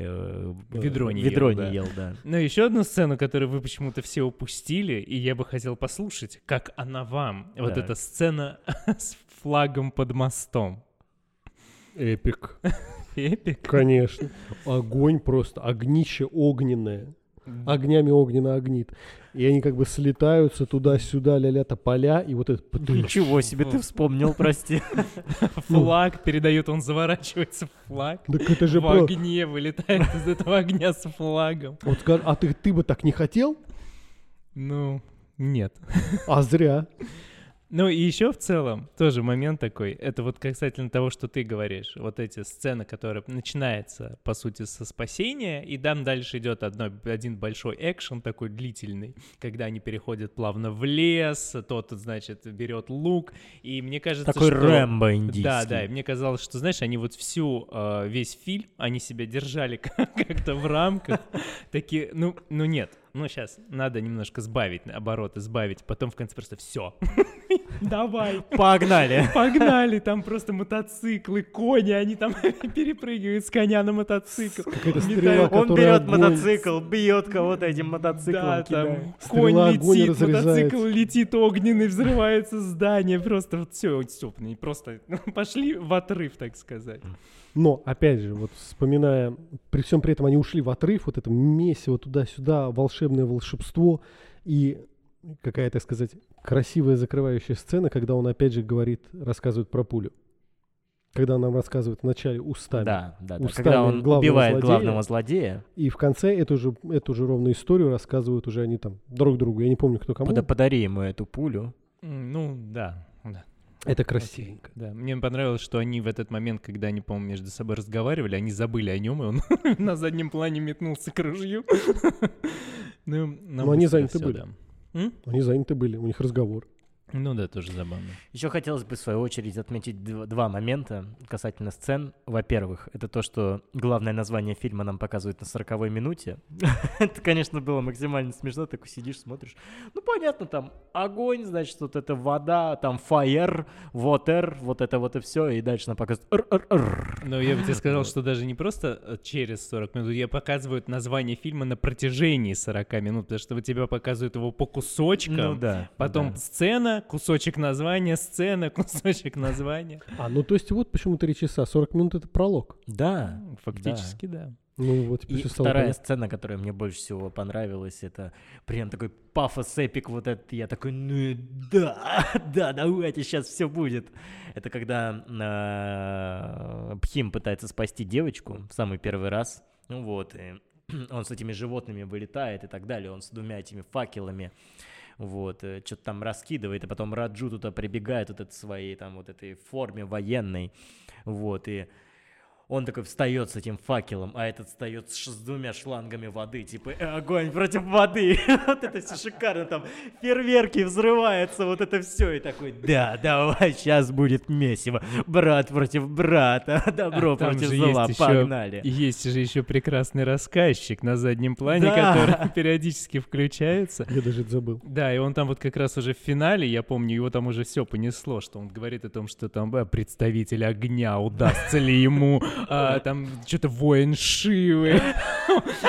э, Ведро не Ведро ел, не да. ел, да. Но еще одну сцену, которую вы почему-то все упустили, и я бы хотел послушать, как она вам. Вот Так. эта сцена с флагом под мостом. Эпик. Эпик. Конечно. Огонь просто, огнище огненное. Огнями огненно огнит. И они как бы слетаются туда-сюда, ля-ля тополя, и вот это... Ничего себе ты вспомнил, прости. Флаг передает, он заворачивается в флаг. Так это же в огне вылетает из этого огня с флагом. Вот а ты, ты бы так не хотел? Ну, нет. А зря. Ну и еще в целом тоже момент такой, это вот касательно того, что ты говоришь, вот эти сцены, которые начинается, по сути, со спасения, и там дальше идет одно, один большой экшен такой длительный, когда они переходят плавно в лес, тот, значит, берет лук, и мне кажется, Такой что... Рэмбо индийский. Да, да, и мне казалось, что, знаешь, они вот всю, э, весь фильм, они себя держали как-то в рамках, такие, ну, ну нет, ну сейчас надо немножко сбавить обороты, сбавить, потом в конце просто все, давай, Погнали. погнали, там просто мотоциклы, кони, они там перепрыгивают с коня на мотоцикл. Стрела, Он берет огонь- мотоцикл, бьет кого-то этим мотоциклом, Да, там конь Стрела летит, разрезает. мотоцикл летит огненный, взрывается здание, просто вот все, все, просто пошли в отрыв, так сказать. Но, опять же, вот вспоминая, при всем при этом они ушли в отрыв, вот это месиво туда-сюда, волшебное волшебство и какая, так сказать, красивая закрывающая сцена, когда он опять же говорит, рассказывает про пулю. Когда он нам рассказывает вначале устами. Да, да, да. Устами Когда он главного убивает злодея. главного злодея, И в конце эту же, эту же ровную историю рассказывают уже они там друг другу. Я не помню, кто кому. пода- подари ему эту пулю. Ну, да, Это Окей, красивенько. Да, мне понравилось, что они в этот момент, когда они, по-моему, между собой разговаривали, они забыли о нем, и он на заднем плане метнулся к ружью. Ну, Но они заняты были. Они заняты были, у них разговор. Ну да, тоже забавно. Еще хотелось бы, в свою очередь, отметить дв- два момента касательно сцен. Во-первых, это то, что главное название фильма нам показывают на 40 минуте. это, конечно, было максимально смешно. Такой сидишь, смотришь. Ну, понятно, там огонь, значит, вот это вода, там fire, water, вот это вот и все. И дальше нам показывают. Но я бы тебе сказал, что даже не просто э, через 40 минут, я показывают название фильма на протяжении 40 минут, потому что у тебя показывают его по кусочкам, Ну да. потом да. сцена, кусочек названия, сцена, кусочек названия. А, ну то есть вот почему 3 часа, 40 минут это пролог. Да. Фактически, да. Ну вот И стало вторая понятно. сцена, которая мне больше всего понравилась, это прям такой пафос эпик вот этот. Я такой, ну да, да, давайте, сейчас все будет. Это когда э, Пхим пытается спасти девочку в самый первый раз. Ну вот, и он с этими животными вылетает и так далее. Он с двумя этими факелами вот, что-то там раскидывает, и потом Раджу туда прибегает вот этой своей там вот этой форме военной, вот, и он такой встает с этим факелом, а этот встает с, с двумя шлангами воды, типа э, огонь против воды. вот это все шикарно, там фейерверки взрываются, вот это все. И такой, да, давай, сейчас будет месиво. Брат против брата, добро а против зла, есть погнали. Еще, есть же еще прекрасный рассказчик на заднем плане, да. который периодически включается. Я даже забыл. Да, и он там вот как раз уже в финале, я помню, его там уже все понесло, что он говорит о том, что там э, представитель огня, удастся ли ему а, там что-то воин Шивы.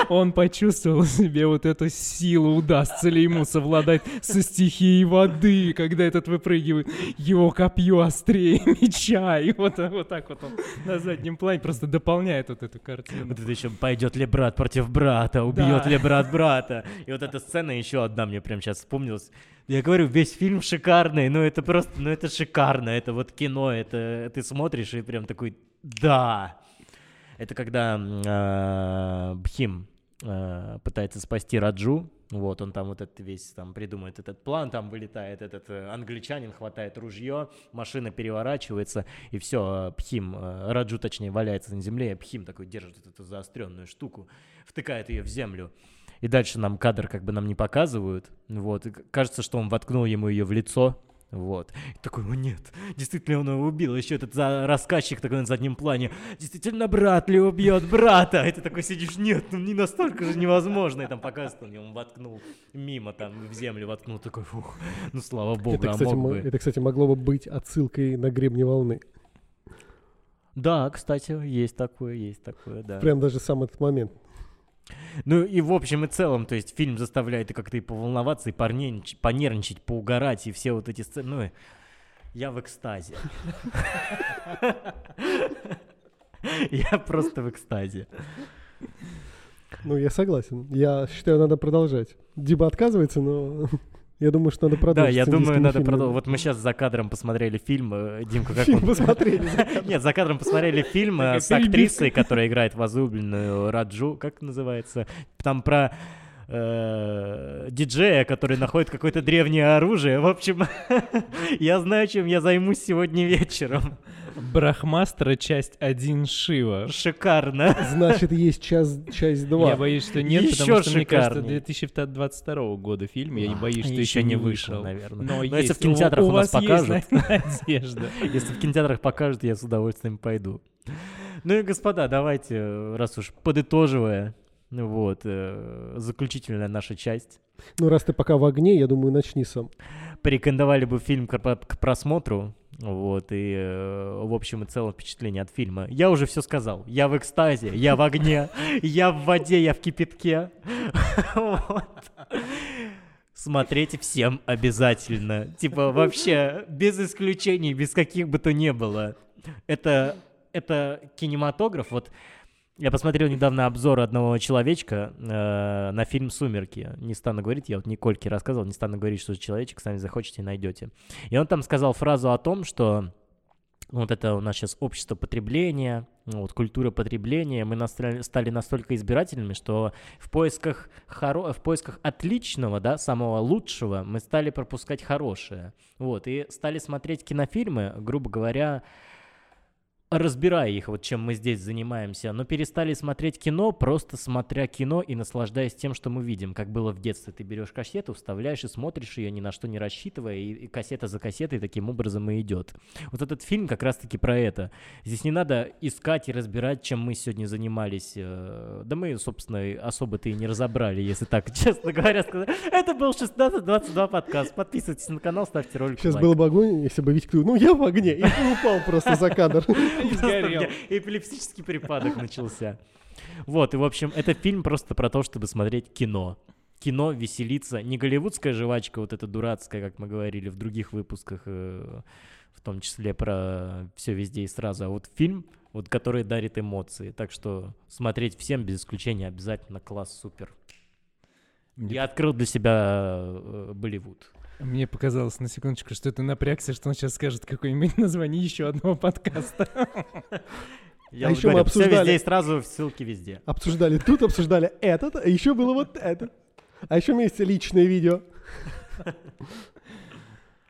Он почувствовал себе вот эту силу, удастся ли ему совладать со стихией воды, когда этот выпрыгивает, его копье острее меча, и вот, вот так вот он на заднем плане просто дополняет вот эту картину. Вот это еще пойдет ли брат против брата, убьет да. ли брат брата. И вот эта сцена еще одна мне прям сейчас вспомнилась. Я говорю, весь фильм шикарный, ну это просто, ну это шикарно, это вот кино, это ты смотришь и прям такой, да. Это когда э, Бхим э, пытается спасти Раджу, вот, он там вот этот весь там придумает этот план, там вылетает этот э, англичанин, хватает ружье, машина переворачивается, и все, Пхим, э, Раджу точнее, валяется на земле, а Пхим такой держит эту заостренную штуку, втыкает ее в землю. И дальше нам кадр как бы нам не показывают, вот, и кажется, что он воткнул ему ее в лицо, вот. И такой, о нет, действительно он его убил. Еще этот за... рассказчик такой на заднем плане. Действительно, брат ли убьет брата? И ты такой сидишь, нет, ну не настолько же невозможно. И там показывает, он ему воткнул мимо, там в землю воткнул. Такой, фух, ну слава богу, это, а кстати, мог бы. Это, кстати, могло бы быть отсылкой на гребни волны. Да, кстати, есть такое, есть такое, да. Прям даже сам этот момент. Ну и в общем и целом, то есть фильм заставляет и как-то и поволноваться, и понервничать, понервничать, поугарать, и все вот эти сцены. Ну, я в экстазе. Я просто в экстазе. Ну, я согласен. Я считаю, надо продолжать. Диба отказывается, но я думаю, что надо продолжить. Да, я думаю, надо продолжить. Вот мы сейчас за кадром посмотрели фильм. Э, Димка, как фильм он... посмотрели. Нет, за кадром посмотрели фильм э, с актрисой, которая играет возлюбленную Раджу. Как называется? Там про э, диджея, который находит какое-то древнее оружие. В общем, я знаю, чем я займусь сегодня вечером. Брахмастера часть 1 Шива. Шикарно. Значит, есть час, часть 2. Я боюсь, что нет, еще потому что, шикарнее. мне кажется, 2022 года фильм. Я не боюсь, что еще не вышел. наверное. Но, Но если в кинотеатрах у, у нас покажут... надежда. Если в кинотеатрах покажут, я с удовольствием пойду. Ну и, господа, давайте, раз уж подытоживая, вот, э, заключительная наша часть. Ну, раз ты пока в огне, я думаю, начни сам. Порекомендовали бы фильм к, к просмотру. Вот, и э, в общем и целом впечатление от фильма. Я уже все сказал. Я в экстазе, я в огне, я в воде, я в кипятке. Смотреть всем обязательно. Типа вообще без исключений, без каких бы то ни было. Это, это кинематограф. Вот я посмотрел недавно обзор одного человечка э, на фильм «Сумерки». Не стану говорить, я вот Никольке рассказывал, не стану говорить, что за человечек, сами захочете найдете. И он там сказал фразу о том, что вот это у нас сейчас общество потребления, ну вот культура потребления, мы стали настолько избирательными, что в поисках, хоро... в поисках отличного, да, самого лучшего мы стали пропускать хорошее. Вот, и стали смотреть кинофильмы, грубо говоря, разбирая их, вот чем мы здесь занимаемся, но перестали смотреть кино, просто смотря кино и наслаждаясь тем, что мы видим, как было в детстве. Ты берешь кассету, вставляешь и смотришь ее, ни на что не рассчитывая, и, и кассета за кассетой таким образом и идет. Вот этот фильм как раз-таки про это. Здесь не надо искать и разбирать, чем мы сегодня занимались. Э, да мы, собственно, особо-то и не разобрали, если так честно говоря сказать. Это был 1622 подкаст. Подписывайтесь на канал, ставьте ролик. Сейчас был бы огонь, если бы Витя ну я в огне, и упал просто за кадр. Эпилептический припадок начался. Вот, и, в общем, это фильм просто про то, чтобы смотреть кино. Кино, веселиться. Не голливудская жвачка, вот эта дурацкая, как мы говорили в других выпусках, э, в том числе про все везде и сразу, а вот фильм, вот который дарит эмоции. Так что смотреть всем без исключения обязательно класс супер. Я открыл для себя э, Болливуд. Мне показалось на секундочку, что это напрягся, что он сейчас скажет какое-нибудь название еще одного подкаста. Я а еще говорю, мы обсуждали... Все везде и сразу, ссылки везде. Обсуждали тут, обсуждали этот, а еще было вот это. А еще у меня есть личное видео.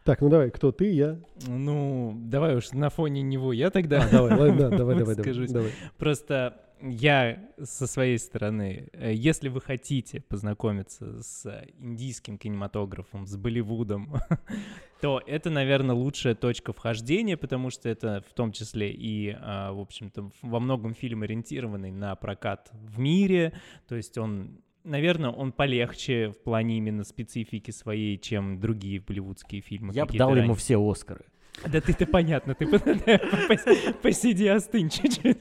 Так, ну давай, кто ты, я? Ну, давай уж на фоне него я тогда. А, давай, ладно, да, давай, давай, давай, давай. Просто я со своей стороны, э, если вы хотите познакомиться с индийским кинематографом, с Болливудом, то это, наверное, лучшая точка вхождения, потому что это в том числе и, а, в общем-то, во многом фильм ориентированный на прокат в мире, то есть он Наверное, он полегче в плане именно специфики своей, чем другие болливудские фильмы. Я бы дал ему ранние. все Оскары. Да ты-то понятно, ты по- пос- посиди, остынь чуть-чуть.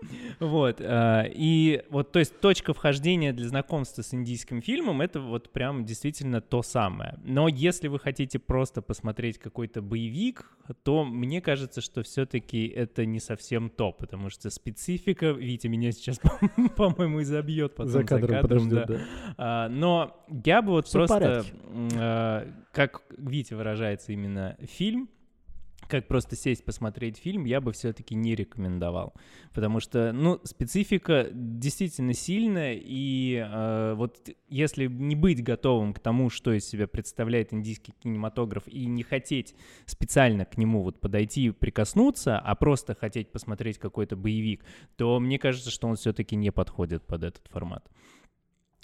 Вот, а, и вот, то есть точка вхождения для знакомства с индийским фильмом, это вот прям действительно то самое. Но если вы хотите просто посмотреть какой-то боевик, то мне кажется, что все-таки это не совсем то, потому что специфика, Витя меня сейчас, по-моему, изобьет потом За кадром подождет, да. да. А, но я бы вот Всё в просто, порядке. а, как Витя выражается именно фильм, как просто сесть посмотреть фильм, я бы все-таки не рекомендовал. Потому что, ну, специфика действительно сильная, и э, вот если не быть готовым к тому, что из себя представляет индийский кинематограф, и не хотеть специально к нему вот подойти и прикоснуться, а просто хотеть посмотреть какой-то боевик, то мне кажется, что он все-таки не подходит под этот формат.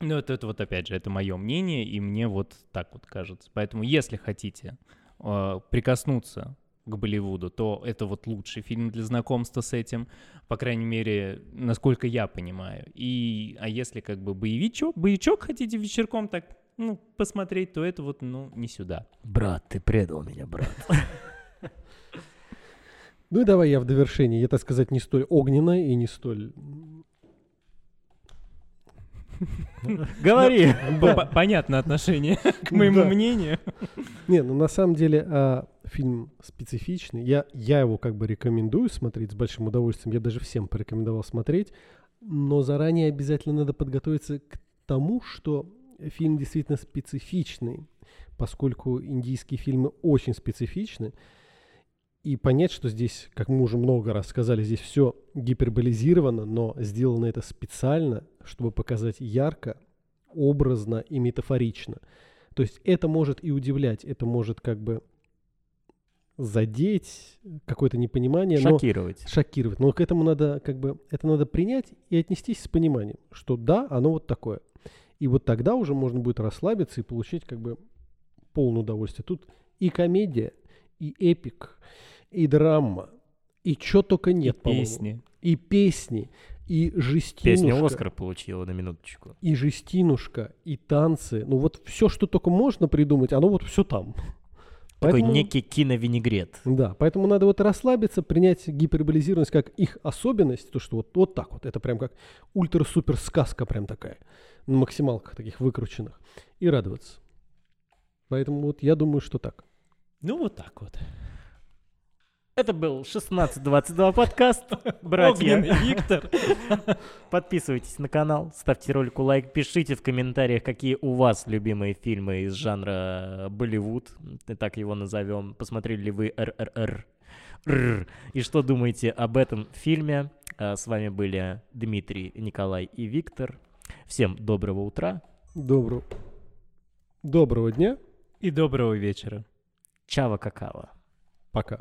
Ну, это, это вот опять же, это мое мнение, и мне вот так вот кажется. Поэтому, если хотите э, прикоснуться к Болливуду, то это вот лучший фильм для знакомства с этим, по крайней мере, насколько я понимаю. И, а если как бы боевичок, боевичок хотите вечерком так, ну, посмотреть, то это вот, ну, не сюда. Брат, ты предал меня, брат. Ну и давай я в довершении. Я, так сказать, не столь огненная и не столь... Говори. П- Понятно отношение к моему мнению. Не, ну на самом деле а, фильм специфичный. Я, я его как бы рекомендую смотреть с большим удовольствием. Я даже всем порекомендовал смотреть. Но заранее обязательно надо подготовиться к тому, что фильм действительно специфичный, поскольку индийские фильмы очень специфичны. И понять, что здесь, как мы уже много раз сказали, здесь все гиперболизировано, но сделано это специально, чтобы показать ярко, образно и метафорично. То есть это может и удивлять, это может как бы задеть какое-то непонимание, но Шокировать. шокировать. Но к этому надо как бы это надо принять и отнестись с пониманием, что да, оно вот такое. И вот тогда уже можно будет расслабиться и получить как бы полное удовольствие. Тут и комедия, и эпик, и драма, и чё только нет, по-моему. Песни. И песни, и жестинушка. Песня Оскар получила на минуточку. И жестинушка, и танцы. Ну вот все, что только можно придумать, оно вот все там. Такой Поэтому- некий киновинегрет. Да, поэтому надо вот расслабиться, принять гиперболизированность как их особенность, то, что вот, вот так вот, это прям как ультра-супер сказка прям такая, на максималках таких выкрученных, и радоваться. Поэтому вот я думаю, что так. Ну, вот так вот. Это был 1622 подкаст, братья. Виктор. Подписывайтесь на канал, ставьте ролику лайк, пишите в комментариях, какие у вас любимые фильмы из жанра Болливуд, так его назовем. Посмотрели ли вы РРР? И что думаете об этом фильме? А, С вами были Дмитрий, Николай и Виктор. Всем доброго утра. Доброго, доброго дня, И доброго вечера. Чава какао. пока.